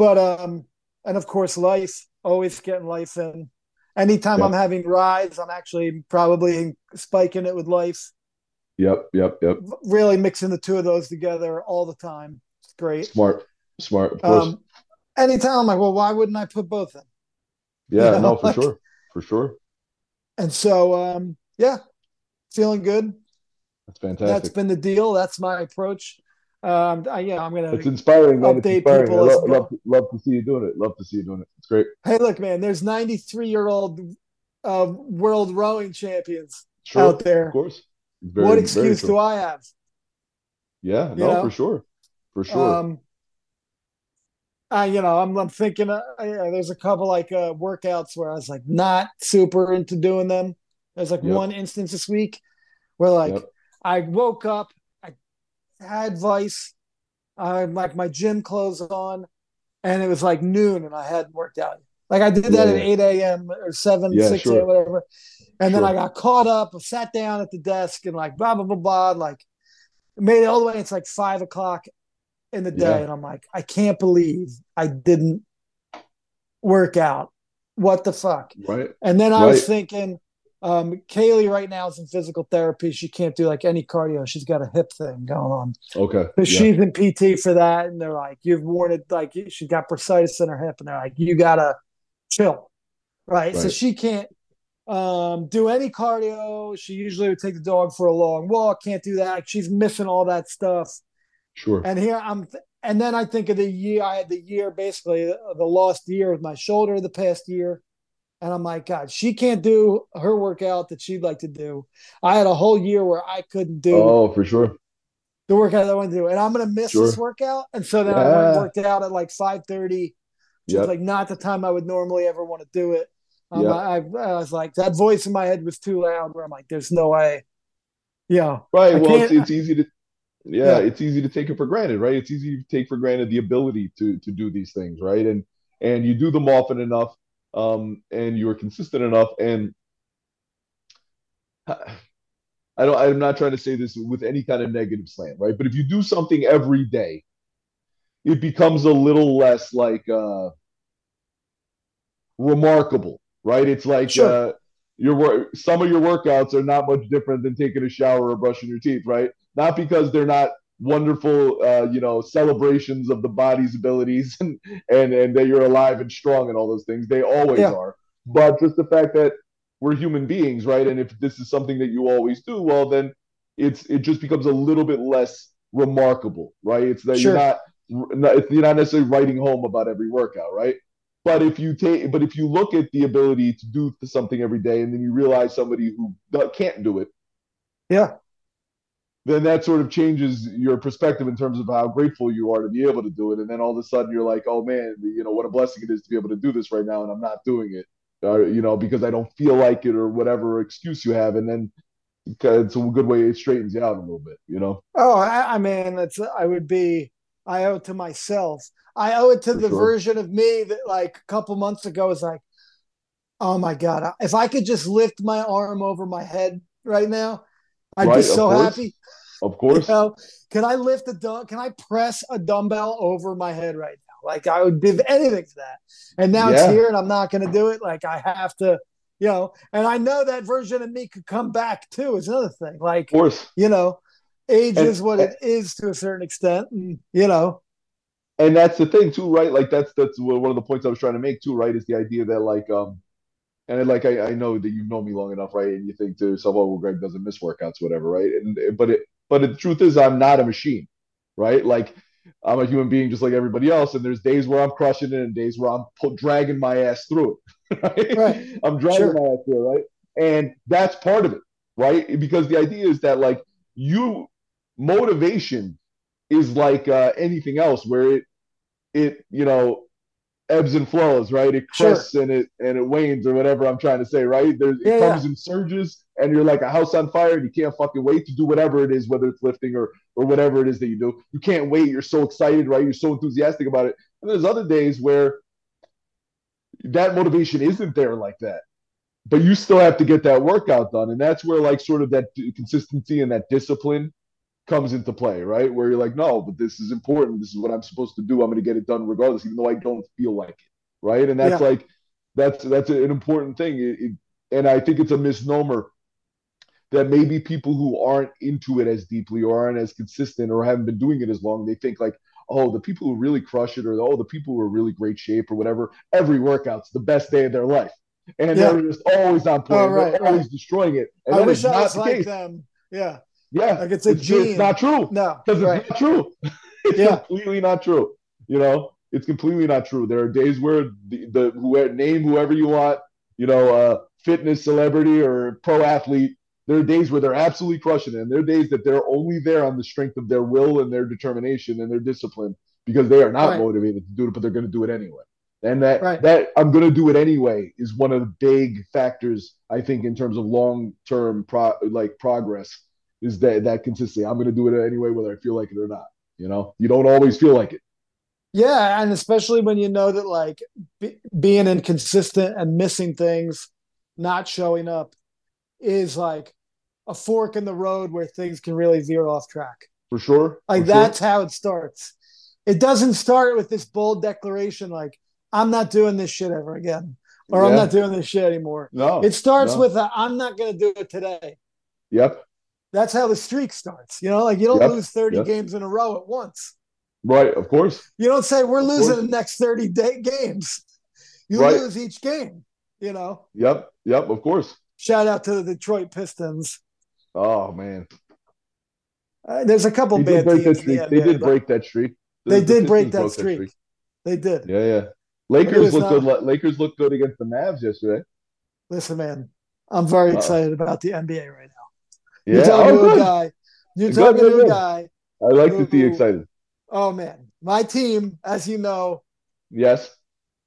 but um, and of course, life. Always getting life in. Anytime Yep. I'm having rides, I'm actually probably spiking it with life. Yep. Yep. Yep. Really mixing the two of those together all the time. It's great. Smart. Smart. Of course. Um, anytime I'm like, well, why wouldn't I put both in? yeah. you know, no, [laughs] for like- sure. For sure. And so, um, yeah, feeling good. That's That's fantastic. been the deal. That's my approach. Um, I, yeah, I'm gonna. It's inspiring, man. It's update inspiring. People as love, well. love, love to see you doing it. Love to see you doing it. It's great. Hey, look, man. There's 93 year old uh, world rowing champions Sure. out there. Of course. Very, what excuse do I have? Yeah. you No, know? for sure. For sure. Um, I, you know, I'm, I'm thinking uh, yeah, there's a couple like uh, workouts where I was like not super into doing them. There's like Yep. one instance this week where like Yep. I woke up, I had Vice, I uh, had like my gym clothes on, and it was like noon and I hadn't worked out. Like I did that Yeah, at 8 a.m. or 7, Yeah, 6 sure. a.m., whatever. And then I got caught up, sat down at the desk and like blah, blah, blah, blah. Like made it all the way. It's like five o'clock in the day. Yeah. And I'm like, I can't believe I didn't work out. What the fuck? Right. And then I was thinking, um, Kaylee right now is in physical therapy. She can't do like any cardio. She's got a hip thing going on. Okay. So Yeah. she's in PT for that. And they're like, you've worn it like she's got bursitis in her hip. And they're like, you gotta chill. Right. So she can't um, do any cardio. She usually would take the dog for a long walk. Can't do that. She's missing all that stuff. Sure. And here I'm, and then I think of the year I had the year basically the, the lost year with my shoulder the past year, and I'm like, God, she can't do her workout that she'd like to do. I had a whole year where I couldn't do Oh, for sure. the workout that I want to do, and I'm gonna miss Sure. this workout. And so then I went and worked out at like 5:30, which Yep. is like not the time I would normally ever want to do it. Um, Yep. I, I was like, that voice in my head was too loud. Where I'm like, there's no way. Yeah, Right. I well, it's, it's easy to, yeah, Yeah. it's easy to take it for granted, right? It's easy to take for granted the ability to to do these things, right? And and you do them often enough, um, and you're consistent enough, and [sighs] I don't. I'm not trying to say this with any kind of negative slant, right? But if you do something every day, it becomes a little less like uh, remarkable, right? It's like Sure. uh, your some of your workouts are not much different than taking a shower or brushing your teeth, right? Not because they're not wonderful, uh, you know, celebrations of the body's abilities [laughs] and and and that you're alive and strong and all those things. They always yeah. are. But just the fact that we're human beings, right? And if this is something that you always do, well, then it's it just becomes a little bit less remarkable, right? It's that sure. you're not, you're not necessarily writing home about every workout, right? But if you take, but if you look at the ability to do something every day, and then you realize somebody who can't do it, yeah, then that sort of changes your perspective in terms of how grateful you are to be able to do it. And then all of a sudden you're like, oh man, you know what a blessing it is to be able to do this right now, and I'm not doing it, or you know because I don't feel like it or whatever excuse you have, and then it's a good way it straightens you out a little bit, you know. Oh, I, I mean, it's I would be I owe it to myself. I owe it to For the sure. version of me that like a couple months ago was like, oh my god, if I could just lift my arm over my head right now, I'd right, be so happy. Of course. You know, can I lift a dumb? Can I press a dumbbell over my head right now? Like I would give anything for that. And now yeah. it's here, and I'm not going to do it. Like I have to, you know. And I know that version of me could come back too. Is another thing. Like, of course, you know, age and, is what and, it is to a certain extent, and you know. And that's the thing too, right? Like that's that's one of the points I was trying to make too, right? Is the idea that like um and like I, I know that you've known me long enough, right? And you think to yourself, oh, well, Greg doesn't miss workouts, whatever, right? And but it but the truth is, I'm not a machine, right? Like I'm a human being just like everybody else, and there's days where I'm crushing it and days where I'm pull, dragging my ass through it. [laughs] Right? right. I'm dragging sure. my ass through it, right? And that's part of it, right? Because the idea is that like you motivation is like uh, anything else, where it it you know ebbs and flows, right? It crests sure. and it and it wanes or whatever I'm trying to say, right? There's it yeah, comes yeah. in surges and you're like a house on fire and you can't fucking wait to do whatever it is, whether it's lifting or or whatever it is that you do. You can't wait. You're so excited, right? You're so enthusiastic about it. And there's other days where that motivation isn't there like that. But you still have to get that workout done. And that's where like sort of that consistency and that discipline comes into play, right? Where you're like, no, but this is important. This is what I'm supposed to do. I'm going to get it done regardless, even though I don't feel like it, right? And that's yeah. like that's that's an important thing. It, it, and I think it's a misnomer that maybe people who aren't into it as deeply or aren't as consistent or haven't been doing it as long, they think like, oh, the people who really crush it or oh, the people who are really great shape or whatever, every workout's the best day of their life. And yeah. they're just always on point. Oh, right, they're always right. destroying it. And I wish I was like case. them. Yeah. Yeah, like it's a it's, gene. It's not true. No, [laughs] because right. it's not true. [laughs] it's yeah. completely not true. You know, it's completely not true. There are days where the, the whoever, name whoever you want, you know, uh, fitness celebrity or pro athlete. There are days where they're absolutely crushing it, and there are days that they're only there on the strength of their will and their determination and their discipline because they are not right. motivated to do it, but they're going to do it anyway. And that right. that I'm going to do it anyway is one of the big factors I think in terms of long term pro, like progress is that that consistency. I'm going to do it anyway, whether I feel like it or not. You know, you don't always feel like it. Yeah, and especially when you know that like be, being inconsistent and missing things, not showing up, is like a fork in the road where things can really veer off track. For sure. Like For that's sure. how it starts. It doesn't start with this bold declaration like I'm not doing this shit ever again or yeah. I'm not doing this shit anymore. No. It starts no. with i am not going to do it today. Yep that's how the streak starts. You know, like you don't yep. lose 30 yep. games in a row at once. Right, of course. You don't say we're of losing course. the next 30 day games. You right. lose each game, you know. Yep, yep, of course. Shout out to the Detroit Pistons. Oh man. Uh, there's a couple bad teams. The NBA, they did break that streak. The, they did break that streak. that streak. They did. Yeah, yeah. Lakers look not... good. Lakers look good against the Mavs yesterday. Listen, man, I'm very uh excited about the NBA right now. Yeah. You're talking oh, to a oh, guy. You're talking good, to a guy. I like who, to see excited. Oh man, my team, as you know, yes,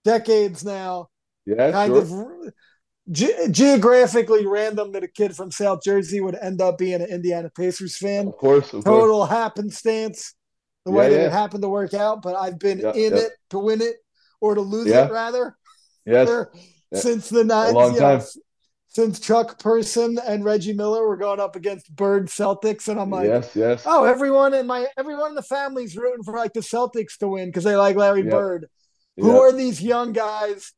decades now. Yeah, kind sure. of ge- geographically random that a kid from South Jersey would end up being an Indiana Pacers fan. Of course, of total course. happenstance, the yeah, way that yeah. it happened to work out. But I've been yeah, in it to win it or to lose it, rather. Yes. [laughs] Since the nineties, long time since Chuck Person and Reggie Miller were going up against Bird Celtics, and I'm like, yes, yes. Oh, everyone in my everyone in the family's rooting for like the Celtics to win because they like Larry yep. Bird. Yep. Who are these young guys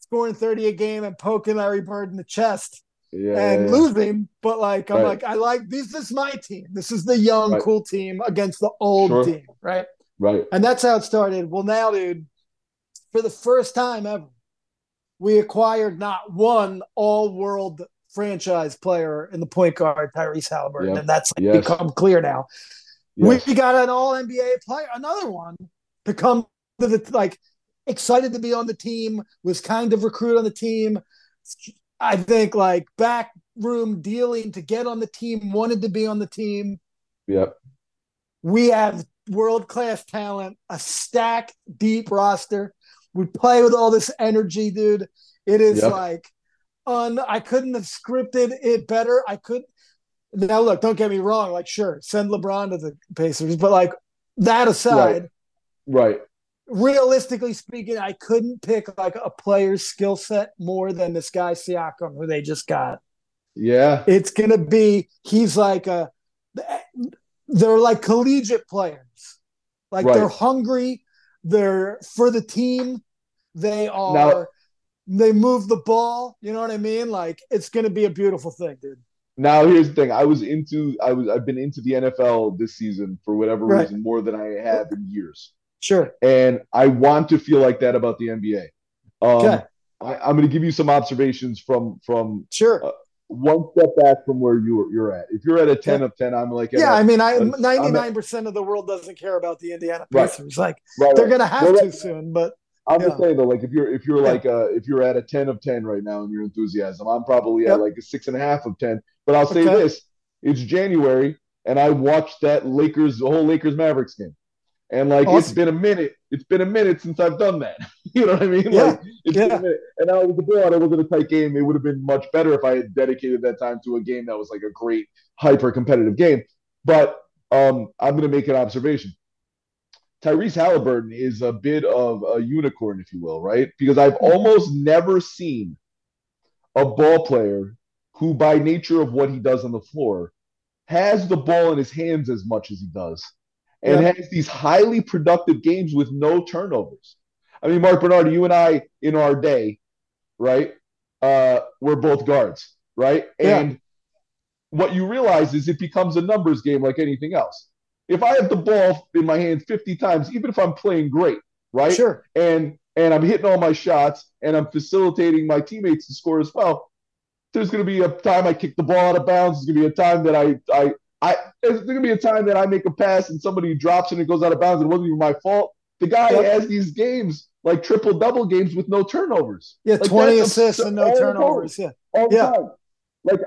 scoring 30 a game and poking Larry Bird in the chest? Yeah, and yeah. losing, but like I'm Right. like I like this. This is my team. This is the young, Right. cool team against the old Sure. team, right? right. And that's how it started. Well, now, dude, for the first time ever, we acquired not one all-world franchise player in the point guard, Tyrese Halliburton, Yep. and that's like, Yes. become clear now. Yes. We got an All NBA player, another one to come to the like excited to be on the team, was kind of recruit on the team. I think like backroom dealing to get on the team, wanted to be on the team. Yep. We have world class talent, a stack deep roster. We play with all this energy, dude. It is Yep. like un I couldn't have scripted it better. I could now look, don't get me wrong, like sure, send LeBron to the Pacers, but like that aside, Right. realistically speaking, I couldn't pick like a player's skill set more than this guy Siakam, who they just got. Yeah. It's gonna be he's like a they're like collegiate players. Like Right. they're hungry, they're for the team, they are Now- they move the ball, you know what I mean? Like it's gonna be a beautiful thing, dude. Now here's the thing. I was into I was I've been into the NFL this season for whatever Right. reason more than I have in years. Sure. And I want to feel like that about the NBA. Um Okay. I, I'm gonna give you some observations from from Sure. Uh, one step back from where you're you're at. If you're at a 10 of 10, I'm like yeah, I mean, I ninety nine percent of the world doesn't care about the Indiana Right. Pacers. Like right, they're right. gonna have Well, to soon, but I'm Yeah. just saying though, like if you're if you're Yeah. like uh if you're at a 10 of 10 right now in your enthusiasm, I'm probably Yep. at like a six and a half of 10. But I'll say Okay. this: it's January, and I watched that Lakers, the whole Lakers Mavericks game, and like it's been a minute. It's been a minute since I've done that. [laughs] you know what I mean? Yeah. Like it's been a minute. And with the blowout, it wasn't a tight game. It would have been much better if I had dedicated that time to a game that was like a great hyper competitive game. But um, I'm going to make an observation. Tyrese Halliburton is a bit of a unicorn, if you will, right? Because I've almost never seen a ball player who, by nature of what he does on the floor, has the ball in his hands as much as he does and Yeah. has these highly productive games with no turnovers. I mean, Mark Bernard, you and I in our day, right? Uh, we're both guards, right? Yeah. And what you realize is it becomes a numbers game like anything else. If I have the ball in my hand 50 times, even if I'm playing great, right? sure. And and I'm hitting all my shots and I'm facilitating my teammates to score as well. There's going to be a time I kick the ball out of bounds. There's going to be a time that I I I there's going to be a time that I make a pass and somebody drops it and it goes out of bounds and it wasn't even my fault. The guy Yep. has these games like triple double games with no turnovers. Yeah, Like, twenty assists absurd- and no turnovers. Yeah. all Yeah. time. Like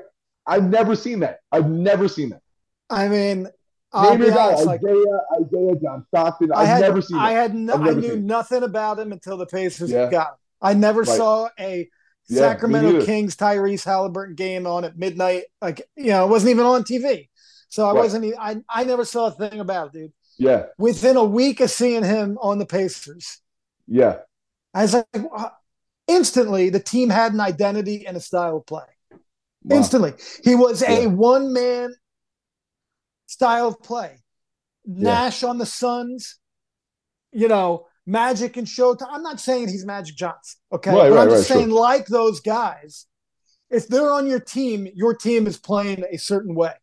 I've never seen that. I've never seen that. I mean, I'll Name be your guy, honest, like Isaiah, Isaiah, John Stockton. I I've had never seen I had no, I knew it. nothing about him until the Pacers Yeah. got him. I never Right. saw a Yeah, Sacramento. Kings Tyrese Halliburton game on at midnight. Like you know, it wasn't even on TV, so I Right. wasn't. I I never saw a thing about it, dude. Yeah, Within a week of seeing him on the Pacers, yeah, I was like, instantly the team had an identity and a style of play. Wow. Instantly, he was a one man style of play. Nash on the Suns, you know, Magic and Showtime. I'm not saying he's Magic Johnson, okay? Right, but right, I'm just right, saying, like those guys, if they're on your team, your team is playing a certain way.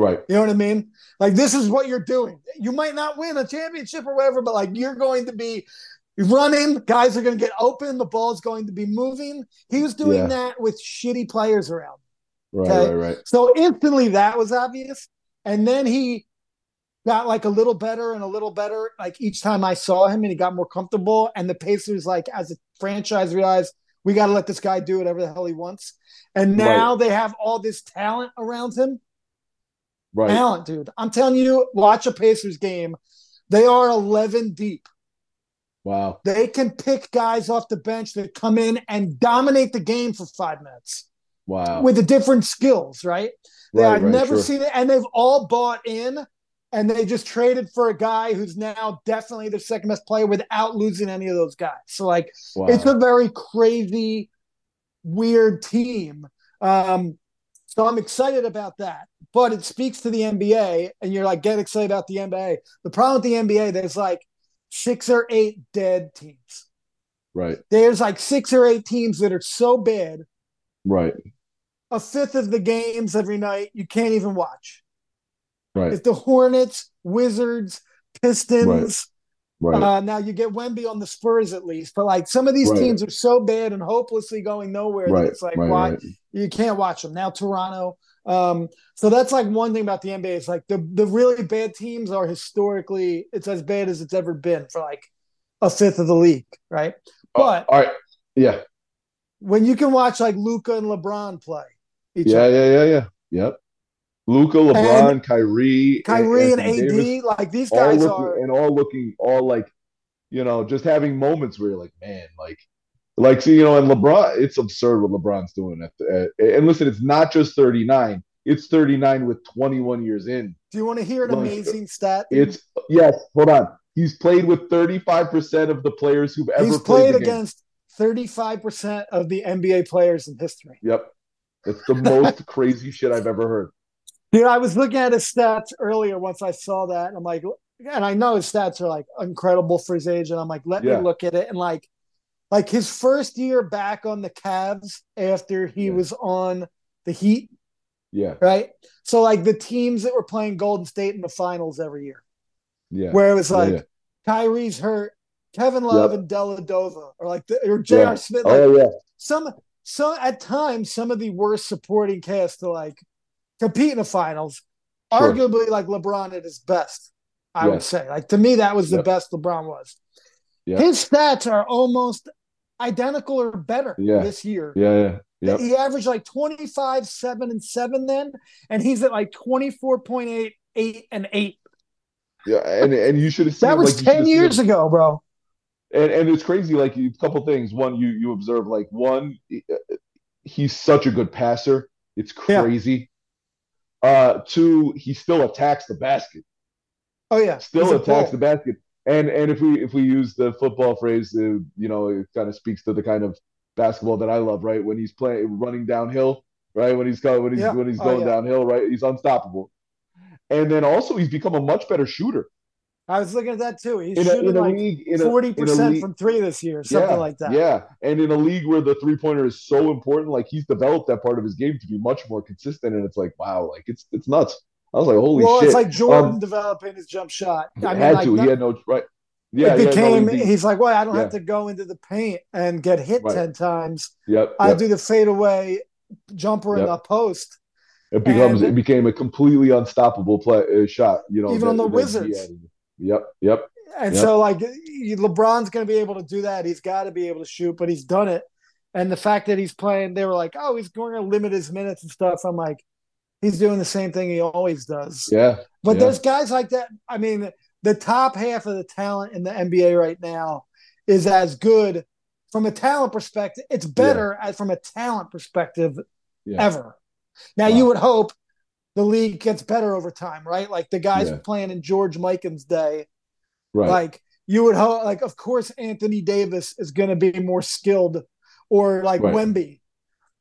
Right. You know what I mean? Like this is what you're doing. You might not win a championship or whatever, but like you're going to be running. Guys are going to get open. The ball's going to be moving. He was doing Yeah. that with shitty players around. Right, Okay. right, right. So instantly that was obvious. And then he got like a little better and a little better. Like each time I saw him and he got more comfortable. And the Pacers, like as a franchise, realized we got to let this guy do whatever the hell he wants. And now they have all this talent around him. Right. Talent, dude. I'm telling you, watch a Pacers game. They are 11 deep. Wow. They can pick guys off the bench that come in and dominate the game for five minutes Wow. with the different skills, right? They, Right, I've right, never sure. seen it, and they've all bought in, and they just traded for a guy who's now definitely the second best player without losing any of those guys. So, like, Wow. it's a very crazy, weird team. Um, so I'm excited about that. But it speaks to the NBA, and you're like, get excited about the NBA. The problem with the NBA, there's like six or eight dead teams. right. There's like six or eight teams that are so bad Right. a fifth of the games every night you can't even watch. Right. If the Hornets, Wizards, Pistons, Right. uh, now you get Wemby on the Spurs at least, but like some of these Right. teams are so bad and hopelessly going nowhere right. that it's like right, why right. You can't watch them now. Toronto, um, so that's like one thing about the NBA. It's like the the really bad teams are historically it's as bad as it's ever been for like a fifth of the league, right? Oh, But all right. Yeah. when you can watch like Luka and LeBron play each Yeah. other, Yeah. Yeah. Yeah. Yep. Luka, LeBron, Kyrie, Kyrie and Anthony AD, Davis, like these guys looking are. and all looking all like, you know, just having moments where you're like, man, like, like see, you know, and LeBron, it's absurd what LeBron's doing. At the, at, and listen, it's not just 39; it's 39 with 21 years in. Do you want to hear an Like, amazing stat? It's yes, hold on. He's played with 35% of the players who've ever He's played played against 35% of the NBA players in history. Yep. It's the most [laughs] crazy shit I've ever heard. Dude, I was looking at his stats earlier once I saw that. And I'm like, and I know his stats are like incredible for his age. And I'm like, let Yeah. me look at it. And like, like his first year back on the Cavs after he Yeah. was on the Heat, Yeah. right? So like the teams that were playing Golden State in the finals every year, Yeah. where it was like yeah. Kyrie's hurt, Kevin Love Yep. and Dellavedova, or like the, or J.R. Yeah. Smith. Like, Oh yeah. some so at times some of the worst supporting cast to like compete in the finals Sure. arguably like lebron at his best i would say like to me that was the best lebron was Yeah. his stats are almost identical or better Yeah. this year Yeah. Yeah. Yep. he averaged like 25 7 and 7 then and he's at like 24.8 8 and 8 Yeah. And and you should have seen that was like, 10 years ago bro and and it's crazy like a couple things one you you observe like one he's such a good passer it's Yeah. crazy uh two he still attacks the basket oh yeah still attacks the basket and and if we if we use the football phrase uh, you know it kind of speaks to the kind of basketball that I love right? When he's playing running downhill right? When he's going when he's Yeah. when he's Oh, going yeah. downhill right? He's unstoppable. And then also he's become a much better shooter. I was looking at that too. He's in a, shooting in like league Forty percent from three this year, something yeah, like that. Yeah, and in a league where the three pointer is so important, like he's developed that part of his game to be much more consistent, and it's like wow, like it's it's nuts. I was like, holy well, shit! it's like Jordan Um, developing his jump shot. he I mean, had like to. no- he had no right. Yeah, it yeah, no, became. he- he's like, well, I don't have to go into the paint and get hit Right. ten times. Yep, I yep. do the fadeaway jumper in the post. It becomes and- it became a completely unstoppable play uh, shot. You know, Even on the he Wizards. Yep, yep, And Yep. so, like, LeBron's going to be able to do that. He's got to be able to shoot, but he's done it. And the fact that he's playing, they were like, oh, he's going to limit his minutes and stuff. I'm like, he's doing the same thing he always does. yeah, But Yeah. there's guys like that. I mean, the top half of the talent in the NBA right now is as good from a talent perspective. It's better as from a talent perspective Yeah. ever. Now Wow. you would hope the league gets better over time, right? Like the guys Yeah. playing in George Mikan's day, right. like you would hope. Like of course Anthony Davis is going to be more skilled, or like Right. Wemby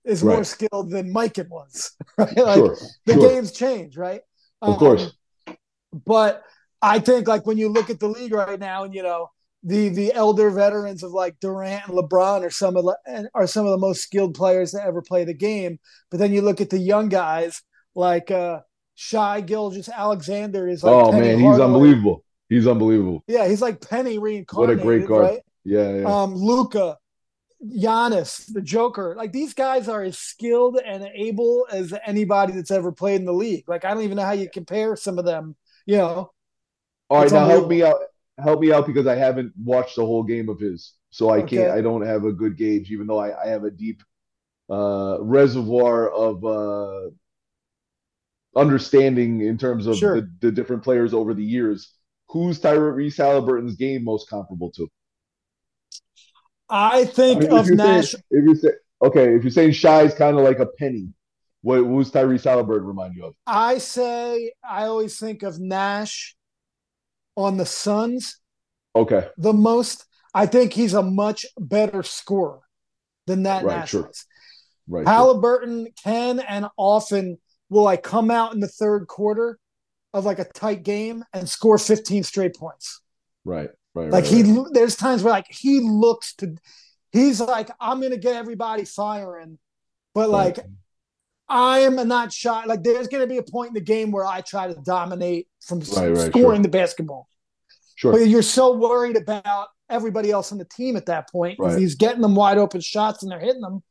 is more skilled than Mikan was. [laughs] Right? Like sure, the sure. games change, right? of Um, course. but I think like when you look at the league right now, and you know the the elder veterans of like Durant and LeBron are some of the are some of the most skilled players to ever play the game. But then you look at the young guys like uh Shai Gilgeous-Alexander is like oh Penny man, he's Hardaway. unbelievable. He's unbelievable. Yeah, he's like Penny reincarnated. What a great guard. right? Yeah, yeah. Um, Luka, Giannis, the Joker, like these guys are as skilled and able as anybody that's ever played in the league. Like I don't even know how you compare some of them. You know, All right, now help me out. Help me out because I haven't watched the whole game of his, so I Okay. can't. I don't have a good gauge, even though I, I have a deep uh, reservoir of uh, understanding in terms of Sure. the, the different players over the years. Who's Tyrese Halliburton's game most comparable to? I I think mean, of Nash. saying, if you say okay, if you're saying Shai's kind of like a penny, what who's Tyrese Halliburton remind you of? I say I always think of Nash on the Suns Okay, the most. I think he's a much better scorer than that Right, Nash sure. is. right. sure. Halliburton can and often will like come out in the third quarter of like a tight game and score 15 straight points. Right, right. Like right, he, right. there's times where like he looks to, he's like, I'm gonna get everybody firing, but like I am not shy. Like there's going to be a point in the game where I try to dominate from scoring sure. the basketball. Sure. But you're so worried about everybody else on the team at that point. He's getting them wide open shots and they're hitting them,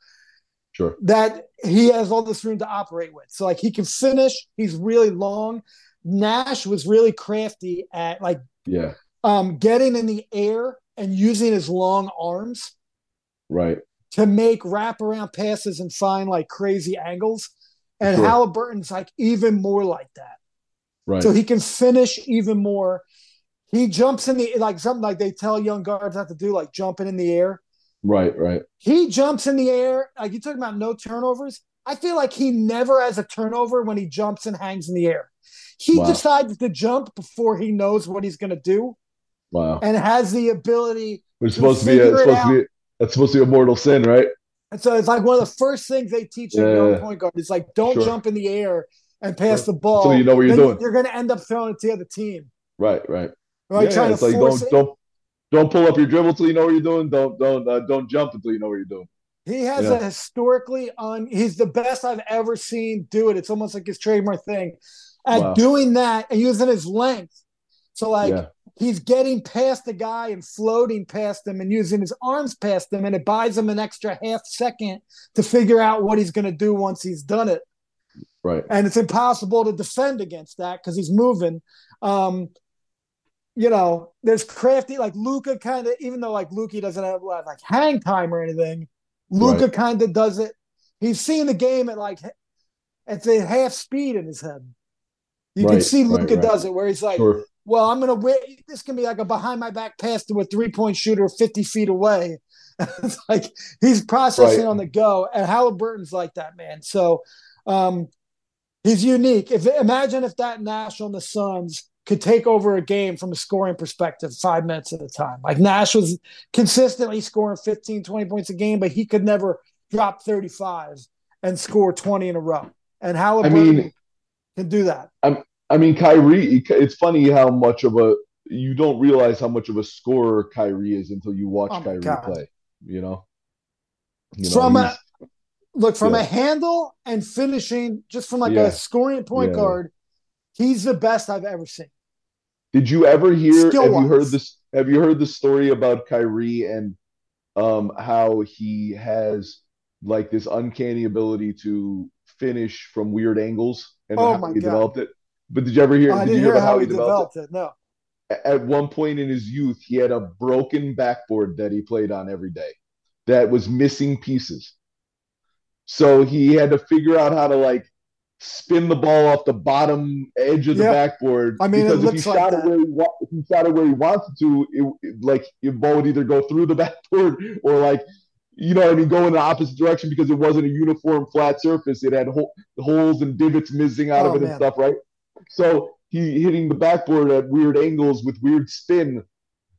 Sure. that he has all this room to operate with. So like he can finish. He's really long. Nash was really crafty at like Yeah. Um, getting in the air and using his long arms Right. to make wraparound passes and find like crazy angles. And Sure. Halliburton's like even more like that. Right. So he can finish even more. He jumps in the like something like they tell young guards not to do, like jumping in the air. right. Right. He jumps in the air. Like you talking about no turnovers. I feel like he never has a turnover when he jumps and hangs in the air. He Wow. decides to jump before he knows what he's going to do Wow. and has the ability. It's supposed to be. A, supposed to be. That's supposed to be a mortal sin, right? And so it's like one of the first things they teach a Yeah. young point guard is like don't Sure. jump in the air and pass Sure. the ball. So you know what you're Then doing. You're going to end up throwing it to the other team. Right. Right. Right? yeah, trying it's to like force don't it. don't don't pull up your dribble till you know what you're doing. Don't don't uh, don't jump until you know what you're doing. He has Yeah. a historically on. He's the best I've ever seen do it. It's almost like his trademark thing at Wow. doing that and using his length. So like Yeah. He's getting past the guy and floating past him and using his arms past him, and it buys him an extra half second to figure out what he's going to do once he's done it. Right. And it's impossible to defend against that because he's moving. Um, you know, there's crafty like Luka kind of, even though like Luka doesn't have like hang time or anything, Luka Right. kind of does it. He's seeing the game at like at the half speed in his head. You can Right, see right, Luka right. does it where he's like, Sure. Well, I'm gonna win. This can be like a behind my back pass to a three point shooter 50 feet away. [laughs] it's like he's processing Right. on the go, and Halliburton's like that, man. So um, he's unique. If imagine if that Nash on the Suns could take over a game from a scoring perspective, five minutes at a time. Like Nash was consistently scoring 15, 20 points a game, but he could never drop 35 and score 20 in a row. And Halliburton mean- can do that. I mean, Kyrie. It's funny how much of a you don't realize how much of a scorer Kyrie is until you watch Oh Kyrie God. play. You know. You know, From a look from Yeah. a handle and finishing, just from like Yeah. a scoring point Yeah. guard, he's the best I've ever seen. Did you ever hear? Skill have you heard this? Have you heard the story about Kyrie and um, how he has like this uncanny ability to finish from weird angles and Oh how my he God. developed it? But did you ever hear? Oh, I did didn't you hear hear how how he developed, developed it. No. At one point in his youth, he had a broken backboard that he played on every day that was missing pieces. So he had to figure out how to like spin the ball off the bottom edge of the backboard. I mean, because if he like it where he if he shot it where he wanted to, it, it- like the ball would either go through the [laughs] backboard or like you know what I mean, go in the opposite direction because it wasn't a uniform flat surface. It had hole, holes and divots missing out Oh, of it man. and stuff, right? So he hitting the backboard at weird angles with weird spin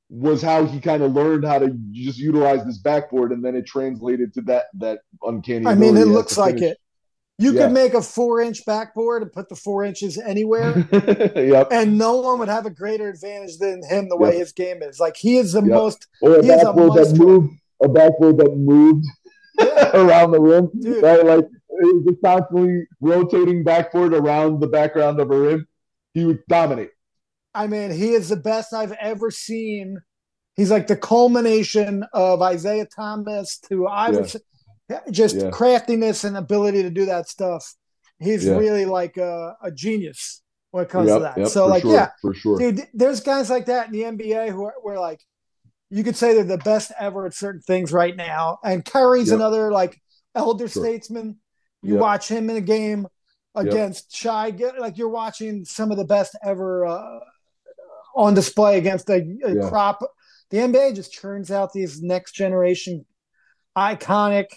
was how he kind of learned how to just utilize this backboard, and then it translated to that that uncanny. I mean, it looks like it. You Yeah. could make a four inch backboard and put the four inches anywhere, [laughs] yep. and no one would have a greater advantage than him the way Yep. his game is. Like he is the Yep. most Or a He is a backboard that moved, a backboard that moved [laughs] around the rim, Dude. right? Like was just constantly rotating backboard around the background of a rim. He would dominate. I mean, he is the best I've ever seen. He's like the culmination of Isaiah Thomas to I Iverson. Just Yeah. craftiness and ability to do that stuff. He's Yeah. really like a, a genius when it comes Yep, to that. yep, so, like, sure, yeah, for sure. dude, there's guys like that in the NBA who are, were like, you could say they're the best ever at certain things right now. And Curry's Yep. another like elder Sure. statesman. You Yep. watch him in a game Yep. against Shai, like you're watching some of the best ever uh, on display against a, a Yeah. crop. The NBA just churns out these next generation iconic,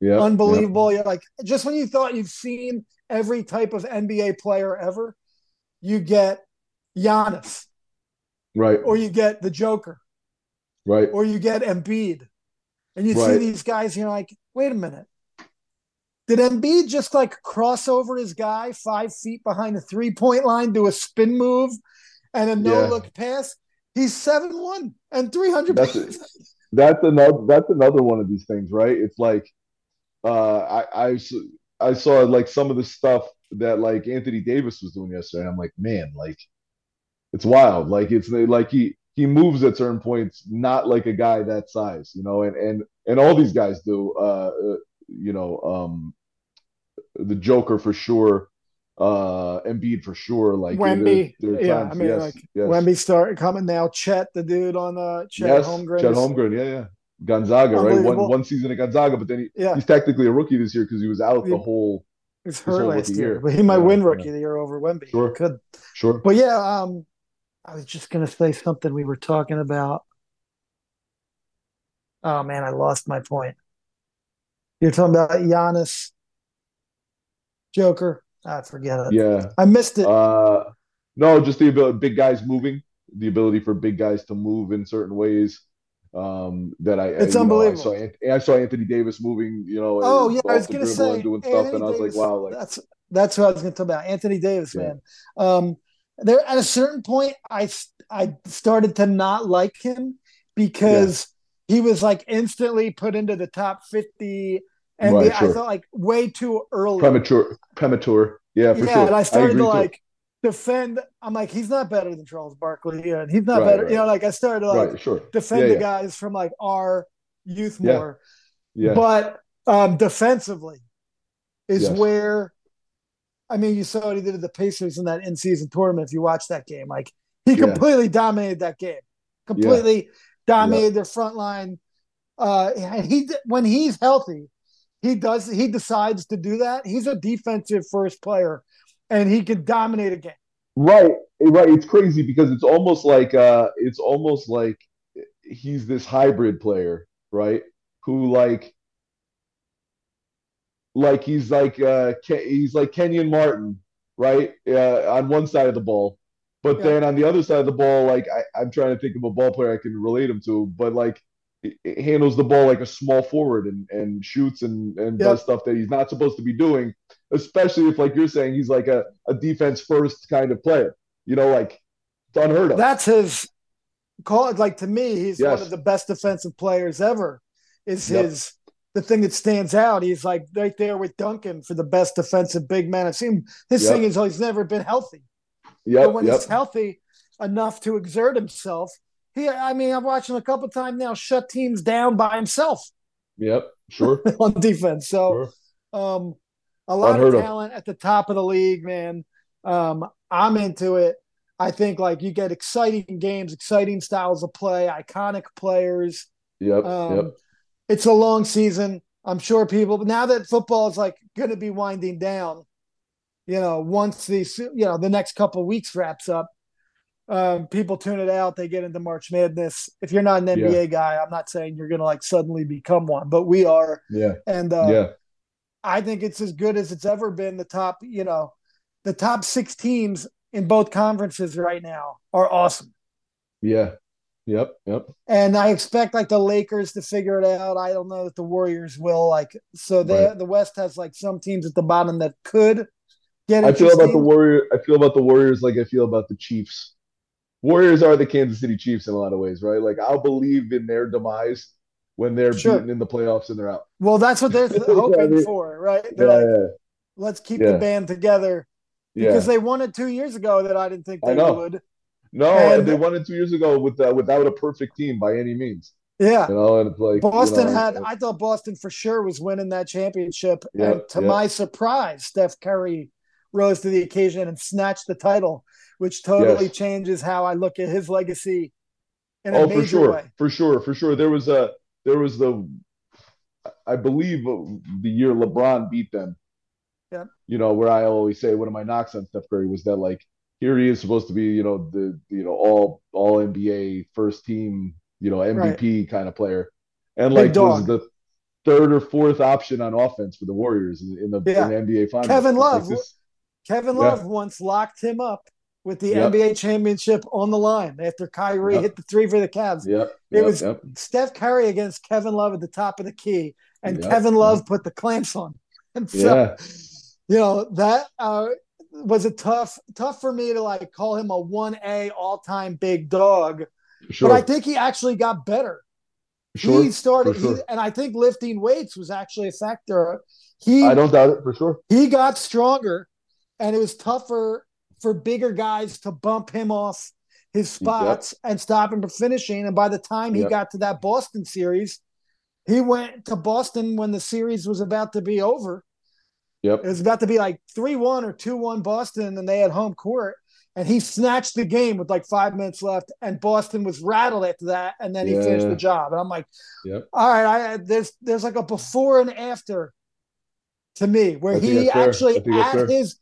Yeah, unbelievable. You're like just when you thought you've seen every type of NBA player ever, you get Giannis, right, or you get the Joker, right. or you get Embiid, and you see these guys, and you're like, wait a minute. Did Embiid just like cross over his guy five feet behind the three point line, do a spin move and a no look pass? He's 7 1 and 300 That's. That's another. That's another one of these things, right? It's like, uh, I, I I saw like some of the stuff that like Anthony Davis was doing yesterday. I'm like, man, like it's wild. Like it's like he he moves at certain points, not like a guy that size, you know, and and and all these guys do. Uh, uh you know, um, the Joker for sure, uh, Embiid for sure. Like Wemby, yeah, times, I mean, yes, like yes. Wemby started coming now. Chet, the dude on the Chet yes, Holmgren, Chet Holmgren, yeah, yeah. Gonzaga, right? One one season at Gonzaga, but then he, yeah. he's technically a rookie this year because he was out the whole. He's hurt last year, year, but he might yeah, win rookie yeah. of the year over Wemby. Sure, he could sure. But yeah, um, I was just gonna say something we were talking about. Oh man, I lost my point. You're talking about Giannis, Joker. I forget it. Yeah, I missed it. Uh, no, just the ability, big guys moving, the ability for big guys to move in certain ways um, that I it's I, unbelievable. Know, I, saw, I saw Anthony Davis moving, you know. Oh yeah, I was gonna say doing stuff, Anthony and I was Davis, like, wow, like that's that's what I was gonna talk about. Anthony Davis, yeah. man. Um, there at a certain point, I I started to not like him because yeah. he was like instantly put into the top fifty, and right, sure. I felt like way too early, premature, premature. Yeah, for yeah, sure. And I started I to like. Too defend. I'm like, he's not better than Charles Barkley, and he's not right, better. Right. You know, like I started to like sure. defend yeah, the yeah. guys from like our youth more. Yeah. But um, defensively is yes. where I mean, you saw what he did to the Pacers in that in-season tournament. If you watch that game, like he completely dominated that game, completely dominated their front line. Uh, and he when he's healthy, he does he decides to do that. He's a defensive first player and he can dominate a game. Right, right. It's crazy because it's almost like uh, it's almost like he's this hybrid player, right? Who like, like he's like uh, he's like Kenyon Martin, right? Uh, on one side of the ball, but yeah. then on the other side of the ball, like I, I'm trying to think of a ball player I can relate him to, but like handles the ball like a small forward and, and shoots and, and yep. does stuff that he's not supposed to be doing, especially if, like you're saying, he's like a, a defense first kind of player. You know, like it's unheard of. That's his call like to me, he's yes. one of the best defensive players ever. Is yep. his the thing that stands out. He's like right there with Duncan for the best defensive big man I've seen. His yep. thing is oh, he's never been healthy. Yeah. But when he's healthy enough to exert himself, he, I mean, I've watched him a couple times now shut teams down by himself. Yep, sure. [laughs] on defense. So, sure. um, a lot Unheard of talent of. at the top of the league, man. Um, I'm into it. I think like you get exciting games, exciting styles of play, iconic players. Yep. Um, yep. It's a long season. I'm sure people, but now that football is like going to be winding down, you know, once the you know the next couple weeks wraps up, um, people tune it out. They get into March Madness. If you're not an NBA yeah. guy, I'm not saying you're going to like suddenly become one, but we are. Yeah. And uh, yeah, I think it's as good as it's ever been. The top, you know, the top six teams in both conferences right now are awesome. Yeah. Yep. Yep. And I expect like the Lakers to figure it out. I don't know that the Warriors will. Like, so they right. the West has like some teams at the bottom that could get. I feel about the Warrior. I feel about the Warriors like I feel about the Chiefs. Warriors are the Kansas City Chiefs in a lot of ways, right? Like I'll believe in their demise when they're sure. beaten in the playoffs and they're out. Well, that's what they're [laughs] hoping I mean, for, right? They're yeah, like, yeah. let's keep yeah. the band together because they won it two years ago that I didn't think they would. No, and, they won it two years ago with uh, without a perfect team by any means. Yeah, you know, and like Boston you know, had. I thought Boston for sure was winning that championship, and to my surprise, Steph Curry rose to the occasion and snatched the title which totally yes. changes how I look at his legacy. In oh, for sure, way. for sure, for sure. There was a there was the, I believe the year LeBron beat them. Yeah. You know where I always say one of my knocks on Steph Curry was that like here he is supposed to be you know the you know all all NBA first team you know MVP right. kind of player, and like was the third or fourth option on offense for the Warriors in the, yeah. in the NBA Finals. Kevin Love, like this, Kevin Love yeah. once locked him up with the yep. NBA championship on the line after Kyrie yep. hit the three for the Cavs. Yep. It was Steph Curry against Kevin Love at the top of the key, and Kevin Love put the clamps on. [laughs] And so, yeah. you know, that uh, was a tough, tough for me to like call him a 1A all time big dog. Sure. But I think he actually got better Sure, he started, sure. he, and I think lifting weights was actually a factor. He I don't doubt it for sure. he got stronger, and it was tougher for bigger guys to bump him off his spots and stop him from finishing. And by the time he Yep. got to that Boston series, he went to Boston when the series was about to be over. Yep. It was about to be like 3 1 or 2 1 Boston, and they had home court. And he snatched the game with like five minutes left, and Boston was rattled after that. And then he finished the job. And I'm like, Yep. all right, I, there's there's like a before and after to me, where he that's fair. I actually at fair. his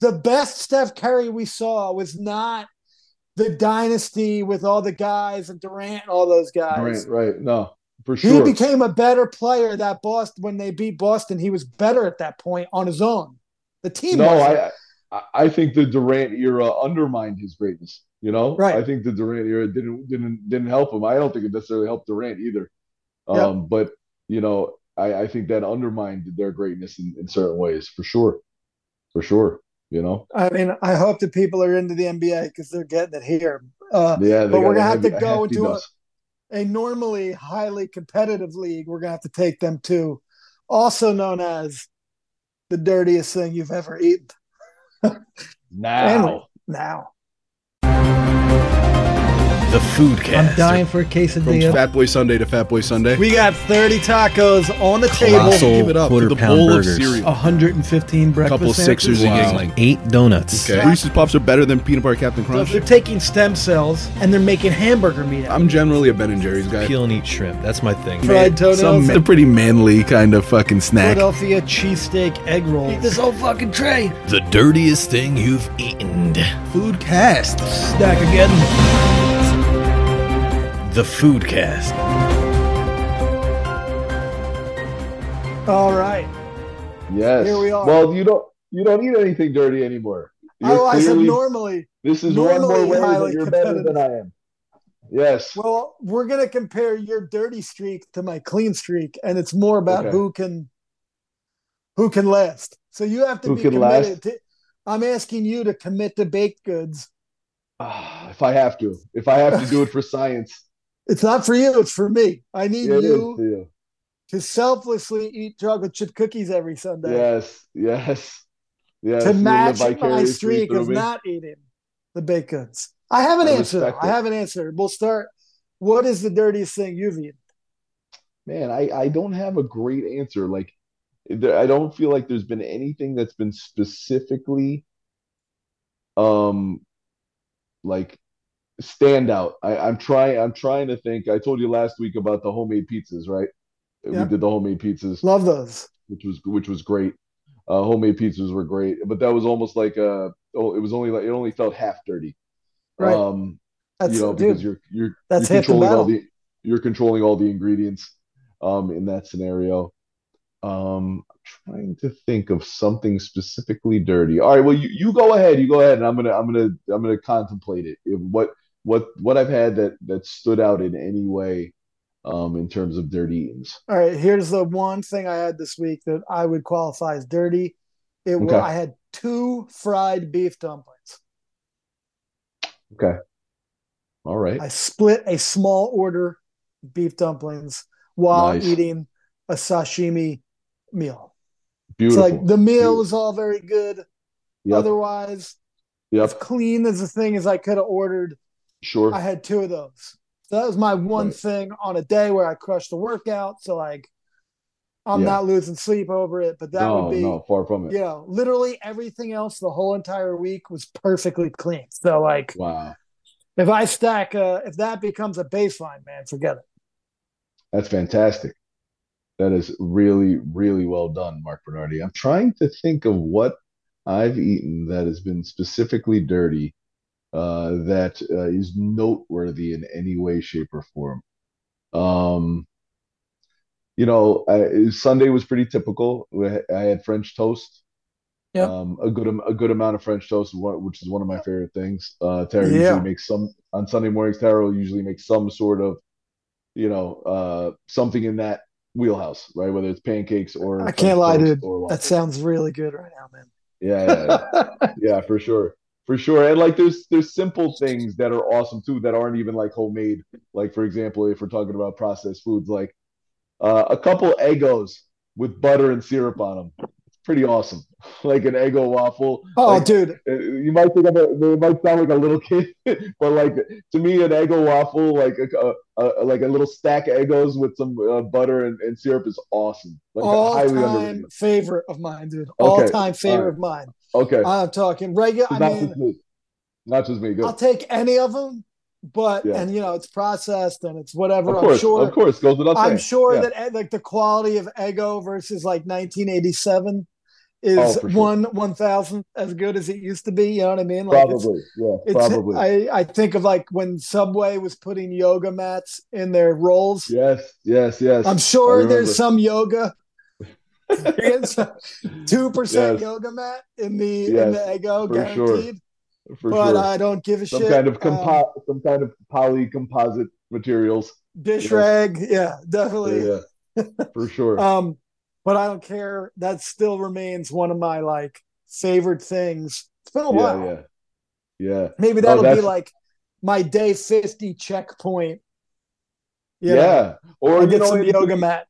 the best Steph Curry we saw was not the dynasty with all the guys and Durant and all those guys. Right, right. No, for sure. He became a better player that Boston when they beat Boston. He was better at that point on his own. The team no, wasn't. I, I think the Durant era undermined his greatness. You know, Right. I think the Durant era didn't didn't didn't help him. I don't think it necessarily helped Durant either. Um, Yeah. but you know, I, I think that undermined their greatness in, in certain ways, for sure, for sure. You know, I mean, I hope that people are into the NBA because they're getting it here. Uh, yeah. But we're gonna have to go into a- a normally highly competitive league, we're gonna have to take them to, also known as the dirtiest thing you've ever eaten. [laughs] now. Now The food cast. I'm dying for a From quesadilla. Fat Boy Sunday to Fat Boy Sunday. We got 30 tacos on the table, Colossal Give it up quarter the pound bowl of cereal. 115 breakfast A couple Sixers sandwiches. and Wow. Yuengling. Eight donuts. Okay. Reese's Puffs are better than peanut butter Captain So Crunch. they're taking stem cells and they're making hamburger meat out. I'm generally a Ben and Jerry's guy. Peel and eat shrimp. That's my thing. Fried toenails. Some a pretty manly kind of fucking snack. Philadelphia cheesesteak egg rolls. Eat this whole fucking tray. The dirtiest thing you've eaten. Food cast. Snack again. The food cast. All right. Yes. Here we are. Well, you don't you don't eat anything dirty anymore. You're Oh, I said normally. This is one more way that you're better than I am. Yes. Well, we're gonna compare your dirty streak to my clean streak, and it's more about Okay. who can who can last. So you have to Who be can committed last? to. I'm asking you to commit to baked goods. Ah, if I have to, if I have to do it for [laughs] science, It's not for you; it's for me. I need is you you. to selflessly eat chocolate chip cookies every Sunday Yes, yes, yes. to match my streak of not eating the baked goods. I have an I answer. I have an answer. We'll start. What is the dirtiest thing you've eaten? Man, I I don't have a great answer. Like, there, I don't feel like there's been anything that's been specifically, um, like standout. I, I'm trying. I'm trying to think. I told you last week about the homemade pizzas, right? Yeah. We did the homemade pizzas. Love those. which was which was great. Uh, homemade pizzas were great, but that was almost like uh oh, it was only like it only felt half dirty. Right. Um, That's you know, dude. because you're you're that's you're half the controlling all the you're controlling all the ingredients um in that scenario. Um, I'm trying to think of something specifically dirty. All right, well you, you go ahead, you go ahead, and I'm gonna I'm gonna I'm gonna contemplate it. If what what what I've had that that stood out in any way um in terms of dirty eatings. All right, here's the one thing I had this week that I would qualify as dirty. It was Okay. I had two fried beef dumplings. Okay. All right. I split a small order beef dumplings while Nice. eating a sashimi meal. Beautiful. It's like the meal Beautiful. was all very good. Yep. Otherwise, as clean as the thing as I could have ordered, Sure. I had two of those. So that was my one Right. thing on a day where I crushed the workout. So like I'm Yeah. not losing sleep over it, but that no, would be no, far from it. you know, literally everything else the whole entire week was perfectly clean. So like Wow. if I stack uh if that becomes a baseline, man, forget it. That's fantastic. That is really, really well done, Mark Bernardi. I'm trying to think of what I've eaten that has been specifically dirty, uh, that uh, is noteworthy in any way, shape, or form. Um, you know, I, Sunday was pretty typical. I had French toast. Yeah. Um, a good a good amount of French toast, which is one of my favorite things. Uh, Tara Yeah. usually makes some on Sunday mornings. Tara will usually make some sort of, you know, uh, something in that wheelhouse, right? Whether it's pancakes or I French can't lie, dude. That sounds really good right now, man. Yeah, yeah, yeah, [laughs] yeah, for sure. For sure. And like there's there's simple things that are awesome too that aren't even like homemade. Like for example, if we're talking about processed foods, like uh, a couple Eggos with butter and syrup on them. It's pretty awesome. [laughs] like an Eggo waffle. Oh, like, dude. uh, You might think of it, it might sound like a little [laughs] kid, but like to me, an Eggo waffle, like a, a, a like a little stack of Eggos with some uh, butter and, and syrup, is awesome. Like All time favorite of mine, dude. All time favorite right. of mine. Okay, I'm talking regular. I not mean, just me. Not just me. Good. I'll take any of them, but Yeah. and you know it's processed and it's whatever. Of course, I'm sure. of course, goes without saying. I'm sure Yeah. that eh, like the quality of Eggo versus like 1987 is Oh, sure. one one thousandth as good as it used to be. You know what I mean? Like it's, probably, yeah, it's probably. I I think of like when Subway was putting yoga mats in their rolls. yes, yes, yes. I'm sure there's some yoga. [laughs] Two percent Yes. yoga mat in the in the Eggo, for sure. guaranteed. for but sure. I don't give a some shit. kind of Um, some kind of poly composite materials. dish yes. rag, yeah, definitely. Yeah, [laughs] for sure. Um, but I don't care. That still remains one of my like favorite things. It's been a yeah, while. yeah, yeah. Maybe that'll be like my day fifty checkpoint. You Yeah, know, or you get know, some yoga mat.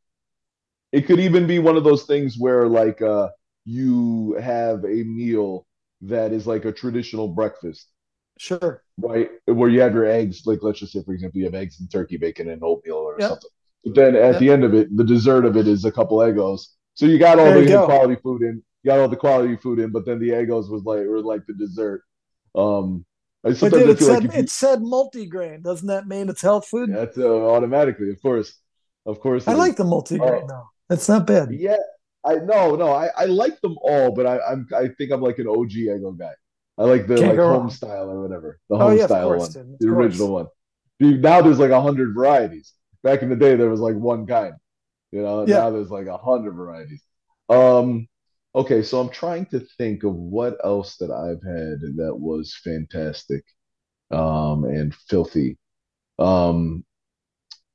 It could even be one of those things where like uh you have a meal that is like a traditional breakfast, Sure. right? Where you have your eggs, like let's just say, for example, you have eggs and turkey bacon and oatmeal or Yep. something. But then at Yep. the end of it, the dessert of it is a couple Eggos. So you got all There the quality food in, you got all the quality food in, but then the Eggos was like were like the dessert. Um, I But dude, I it said like you- it said multigrain. Doesn't that mean it's health food? that's uh, automatically, of course, of course. I is. like the multigrain Oh. though. That's not bad. Yeah, I no, no, I, I like them all, but I, I'm I think I'm like an OG Eggo guy. I like the Can't like home style or whatever, the Oh, home yeah, style course, one, dude, the course. original one. Dude, now there's like a hundred varieties. Back in the day, there was like one kind. You know, Yeah. now there's like a hundred varieties. Um, okay, so I'm trying to think of what else that I've had that was fantastic, um, and filthy. Um,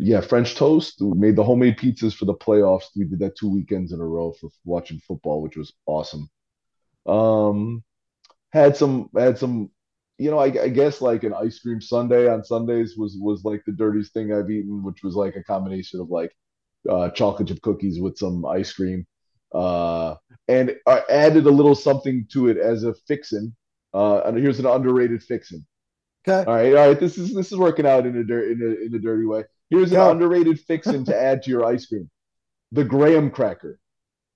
yeah, French toast. We made the homemade pizzas for the playoffs. We did that two weekends in a row for watching football, which was awesome. Um, had some had some, you know, I, I guess like an ice cream Sunday on Sundays was was like the dirtiest thing I've eaten, which was like a combination of like uh, chocolate chip cookies with some ice cream, uh, and I added a little something to it as a fixin. Uh, and here's an underrated fixin. Okay. All right, all right. This is this is working out in a dirt in a in a dirty way. Here's an Go. underrated fixin to add to your ice cream. The graham cracker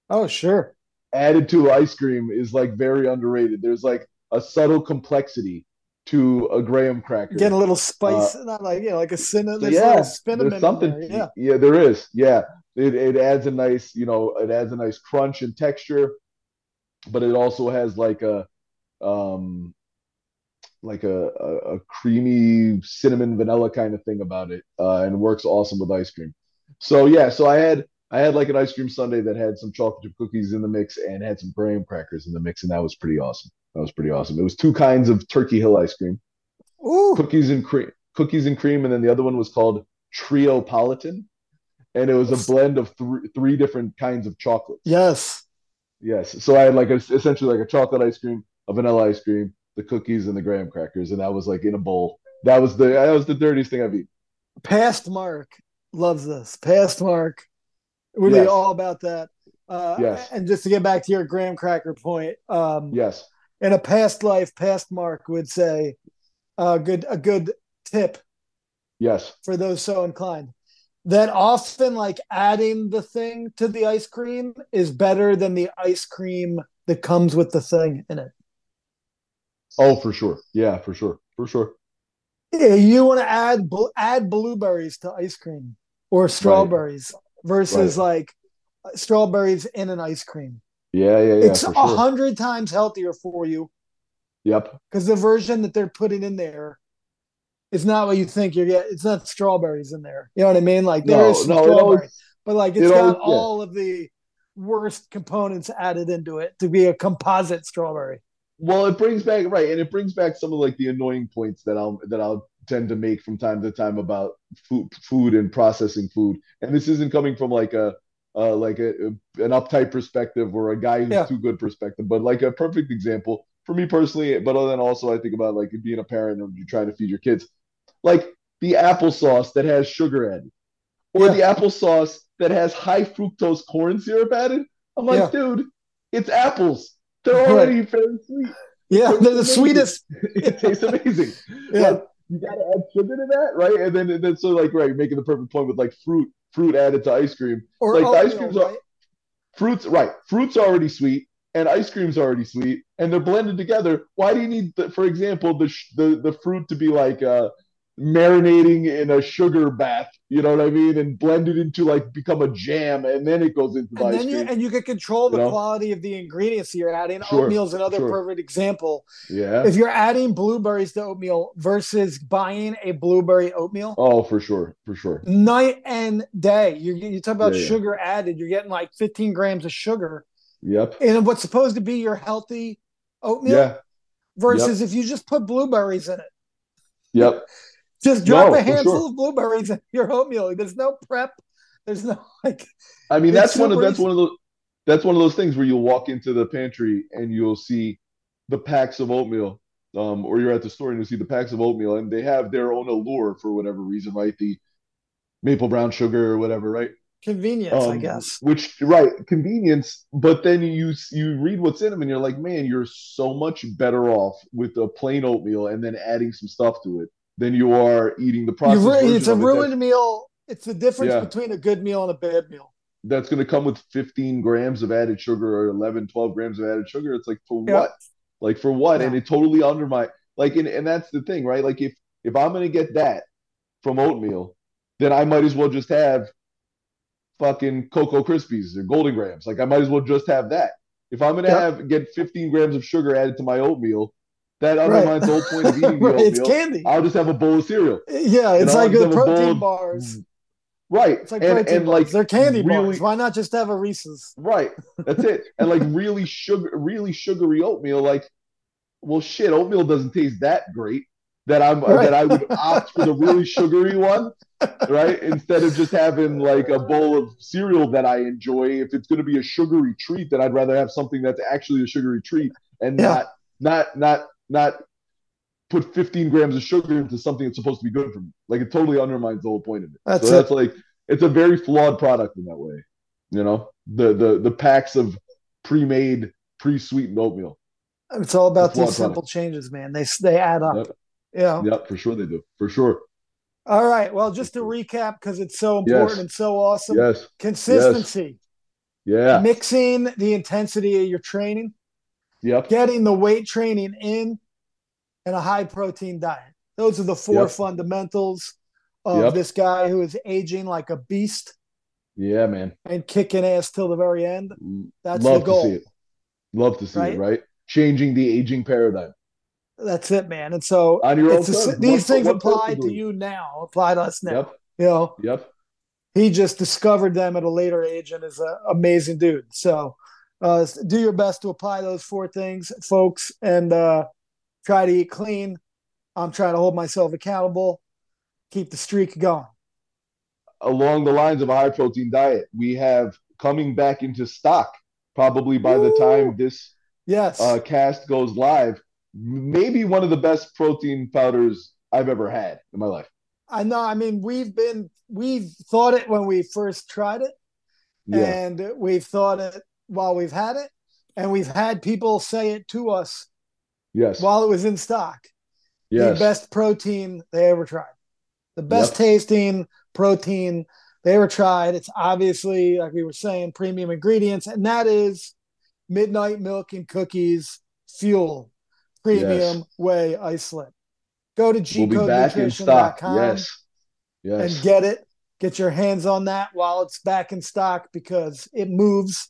Oh, sure. added to ice cream is like very underrated. There's like a subtle complexity to a graham cracker. Getting a little spice, not like you know, like a cinnamon. So, yeah, cinnamon something. there, Yeah. there is. Yeah, it it adds a nice, you know, it adds a nice crunch and texture, but it also has like a, um, like a a, a creamy cinnamon vanilla kind of thing about it, uh, and works awesome with ice cream. So yeah, so I had I had like an ice cream sundae that had some chocolate chip cookies in the mix and had some graham crackers in the mix, and that was pretty awesome. That was pretty awesome. It was two kinds of Turkey Hill ice cream Ooh. cookies and cream cookies and cream and then the other one was called triopolitan and it was a blend of three three different kinds of chocolates Yes. yes so i had like a, essentially like a chocolate ice cream a vanilla ice cream the cookies and the graham crackers and that was like in a bowl that was the that was the dirtiest thing i've eaten Past Mark loves this. Past Mark really Yes. all about that. Uh, Yes. And just to get back to your graham cracker point, um, yes in a past life, past Mark would say a good a good tip yes for those so inclined. That often, like adding the thing to the ice cream is better than the ice cream that comes with the thing in it. Oh for sure yeah for sure for sure Yeah, you want to add add blueberries to ice cream or strawberries versus like strawberries in an ice cream. yeah yeah yeah it's a sure hundred times healthier for you yep because the version that they're putting in there is not what you think you're getting. It's not strawberries in there. You know what I mean? Like there no is no strawberry, always but like it's it got always- yeah. all of the worst components added into it to be a composite strawberry. Well, it brings back right, and it brings back some of like the annoying points that I'll that I'll tend to make from time to time about food, food and processing food. And this isn't coming from like a uh, like a, an uptight perspective or a guy who's Yeah. too good perspective, but like a perfect example. for me personally, but then also I think about like being a parent and you're trying to feed your kids, like the applesauce that has sugar added, or Yeah. the applesauce that has high fructose corn syrup added. I'm like, Yeah. dude, it's apples. They're Right. already very sweet. Yeah, they're the amazing. sweetest. [laughs] it tastes amazing. [laughs] Yeah. Like, you gotta add sugar to that, right? And then and then so like right, making the perfect point with like fruit, fruit added to ice cream. Or like the ice creams are right? fruits, right? Fruit's already sweet, and ice cream's already sweet, and they're blended together. Why do you need, the, for example, the sh- the the fruit to be like uh, marinating in a sugar bath? You know what I mean? And blended into like become a jam, and then it goes into the And ice then you cream. and you can control the You know? quality of the ingredients you're adding. Sure, Oatmeal's another sure. perfect example. yeah. If you're adding blueberries to oatmeal versus buying a blueberry oatmeal, Oh, for sure, for sure. night and day. You you talk about Yeah, yeah. sugar added. You're getting like 15 grams of sugar Yep. in what's supposed to be your healthy oatmeal. Yeah. Versus if you just put blueberries in it, Yep. Just drop No, a handful sure. of blueberries in your oatmeal. There's no prep. There's no [laughs] like. I mean, that's one of that's one of those that's one of those things where you'll walk into the pantry and you'll see the packs of oatmeal, um, or you're at the store and you'll see the packs of oatmeal, and they have their own allure for whatever reason, right? The maple brown sugar or whatever, right? Convenience, I Um, guess. Which, right, convenience. But then you you read what's in them, and you're like, man, you're so much better off with a plain oatmeal and then adding some stuff to it than you are eating the processed ru- it's a of it ruined meal. It's the difference Yeah. between a good meal and a bad meal. that's going to come with 15 grams of added sugar or 11 12 grams of added sugar it's like for Yeah. what like for what and it totally undermine like and, and that's the thing right like if if i'm going to get that from oatmeal then i might as well just have fucking cocoa krispies or Golden Grahams like i might as well just have that if i'm going to Yeah. have get 15 grams of sugar added to my oatmeal that undermines the whole point of [laughs] eating the Right, it's oatmeal candy. i'll just have a bowl of cereal yeah, it's like the of a bowl protein of- bars. right It's like and, protein and bars. like They're candy really bars. Why not just have a Reese's? Right. That's it. [laughs] And like really sugar, really sugary oatmeal. Like, well, shit, oatmeal doesn't taste that great. That I'm Right. that I would [laughs] opt for the really sugary one, right? Instead of just having like a bowl of cereal that I enjoy. If it's going to be a sugary treat, then I'd rather have something that's actually a sugary treat and Yeah. not not not not put 15 grams of sugar into something that's supposed to be good for me. Like it totally undermines the whole point of it. That's so it. that's like it's a very flawed product in that way. You know, the the the packs of pre-made, pre-sweetened oatmeal. It's all about It's these simple changes, man. They they add up. Yep. Yeah. Yep, for sure they do. For sure. All right. Well, just to recap, because it's so important Yes. and so awesome. Yes. Consistency, Yeah. mixing the intensity of your training, Yep. getting the weight training in, and a high protein diet. Those are the four Yep. fundamentals of Yep. this guy who is aging like a beast Yeah, man. and kicking ass till the very end. That's Love the goal. to see it. Love to see Right? it, right? Changing the aging paradigm. That's it, man. And so On your own a- these things apply to you now. Apply to us now. Yep. You know, Yep. he just discovered them at a later age and is an amazing dude. So uh, do your best to apply those four things, folks, and uh, try to eat clean. I'm trying to hold myself accountable, keep the streak going. Along the lines of a high protein diet, we have coming back into stock probably by the time this Yes. uh, cast goes live. Maybe one of the best protein powders I've ever had in my life. I know. I mean, we've been, we've thought it when we first tried it, Yeah. and we've thought it while we've had it, and we've had people say it to us yes. while it was in stock. yes. the best protein they ever tried. The best Yep. tasting protein they ever tried. It's obviously, like we were saying, premium ingredients, and that is midnight milk and cookies fuel premium Yes. whey isolate. Go to we'll be back in stock. gcodenutrition.com Yes. Yes. and get it. Get your hands on that while it's back in stock because it moves.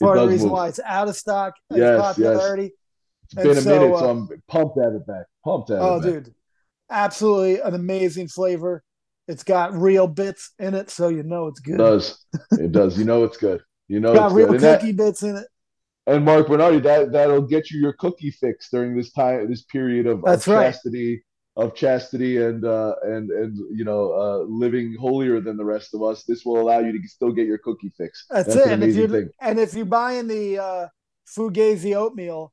It part of the reason move. why it's out of stock. Its Yes, yes. popularity. It's been And a so, minute, uh, so I'm pumped at it back. Pumped at Oh, it back. dude, absolutely an amazing flavor. It's got real bits in it, so you know it's It good. does. It does. You know it's good. You know got real good. And, that- cookie bits in it. and Mark Bernardi, that that'll get you your cookie fix during this time, this period of, of right. chastity, of chastity, and uh, and and you know, uh, living holier than the rest of us. This will allow you to still get your cookie fix. That's, That's it. an And if you thing. and if you're buying the uh, Fugazi oatmeal,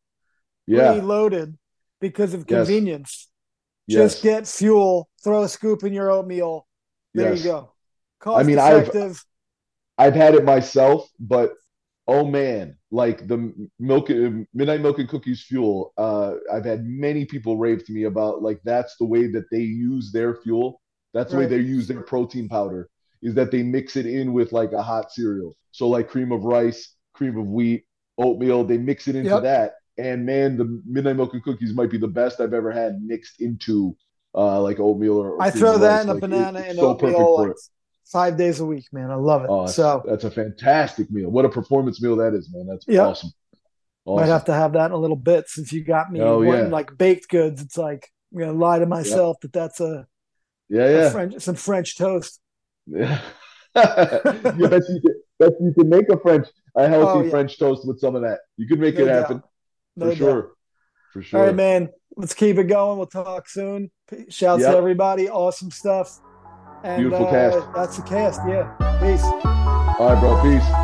Yeah. preloaded because of convenience. Yes. Just get fuel, throw a scoop in your oatmeal. There Yes. you go. Cost mean, I've- I've had it myself, but oh man, like the milk midnight milk and cookies fuel. Uh, I've had many people rave to me about like that's the way that they use their fuel. That's the way they use their protein powder is that they mix it in with like a hot cereal. So like cream of rice, cream of wheat, oatmeal, they mix it into Yep. that. And man, the midnight milk and cookies might be the best I've ever had mixed into uh like oatmeal or, or I throw that rice. in a Like, it- banana and so oatmeal for like it. Five days a week, man. I love it. Oh, that's, so that's a fantastic meal. What a performance meal that is, man. That's Yep. awesome. might have to have that in a little bit since you got me Oh, yeah. like baked goods. It's like I'm gonna lie to myself that that's a, yeah, a yeah. French some French toast. Yeah. [laughs] yes, you can, you can make a French, a healthy Oh, yeah. French toast with some of that. You can make No it doubt. happen No for doubt. sure. For sure. All right, man. Let's keep it going. We'll talk soon. Shouts Yep. to everybody. Awesome stuff. And Beautiful uh, cast. That's the cast. Yeah. Peace. All right, bro. Peace.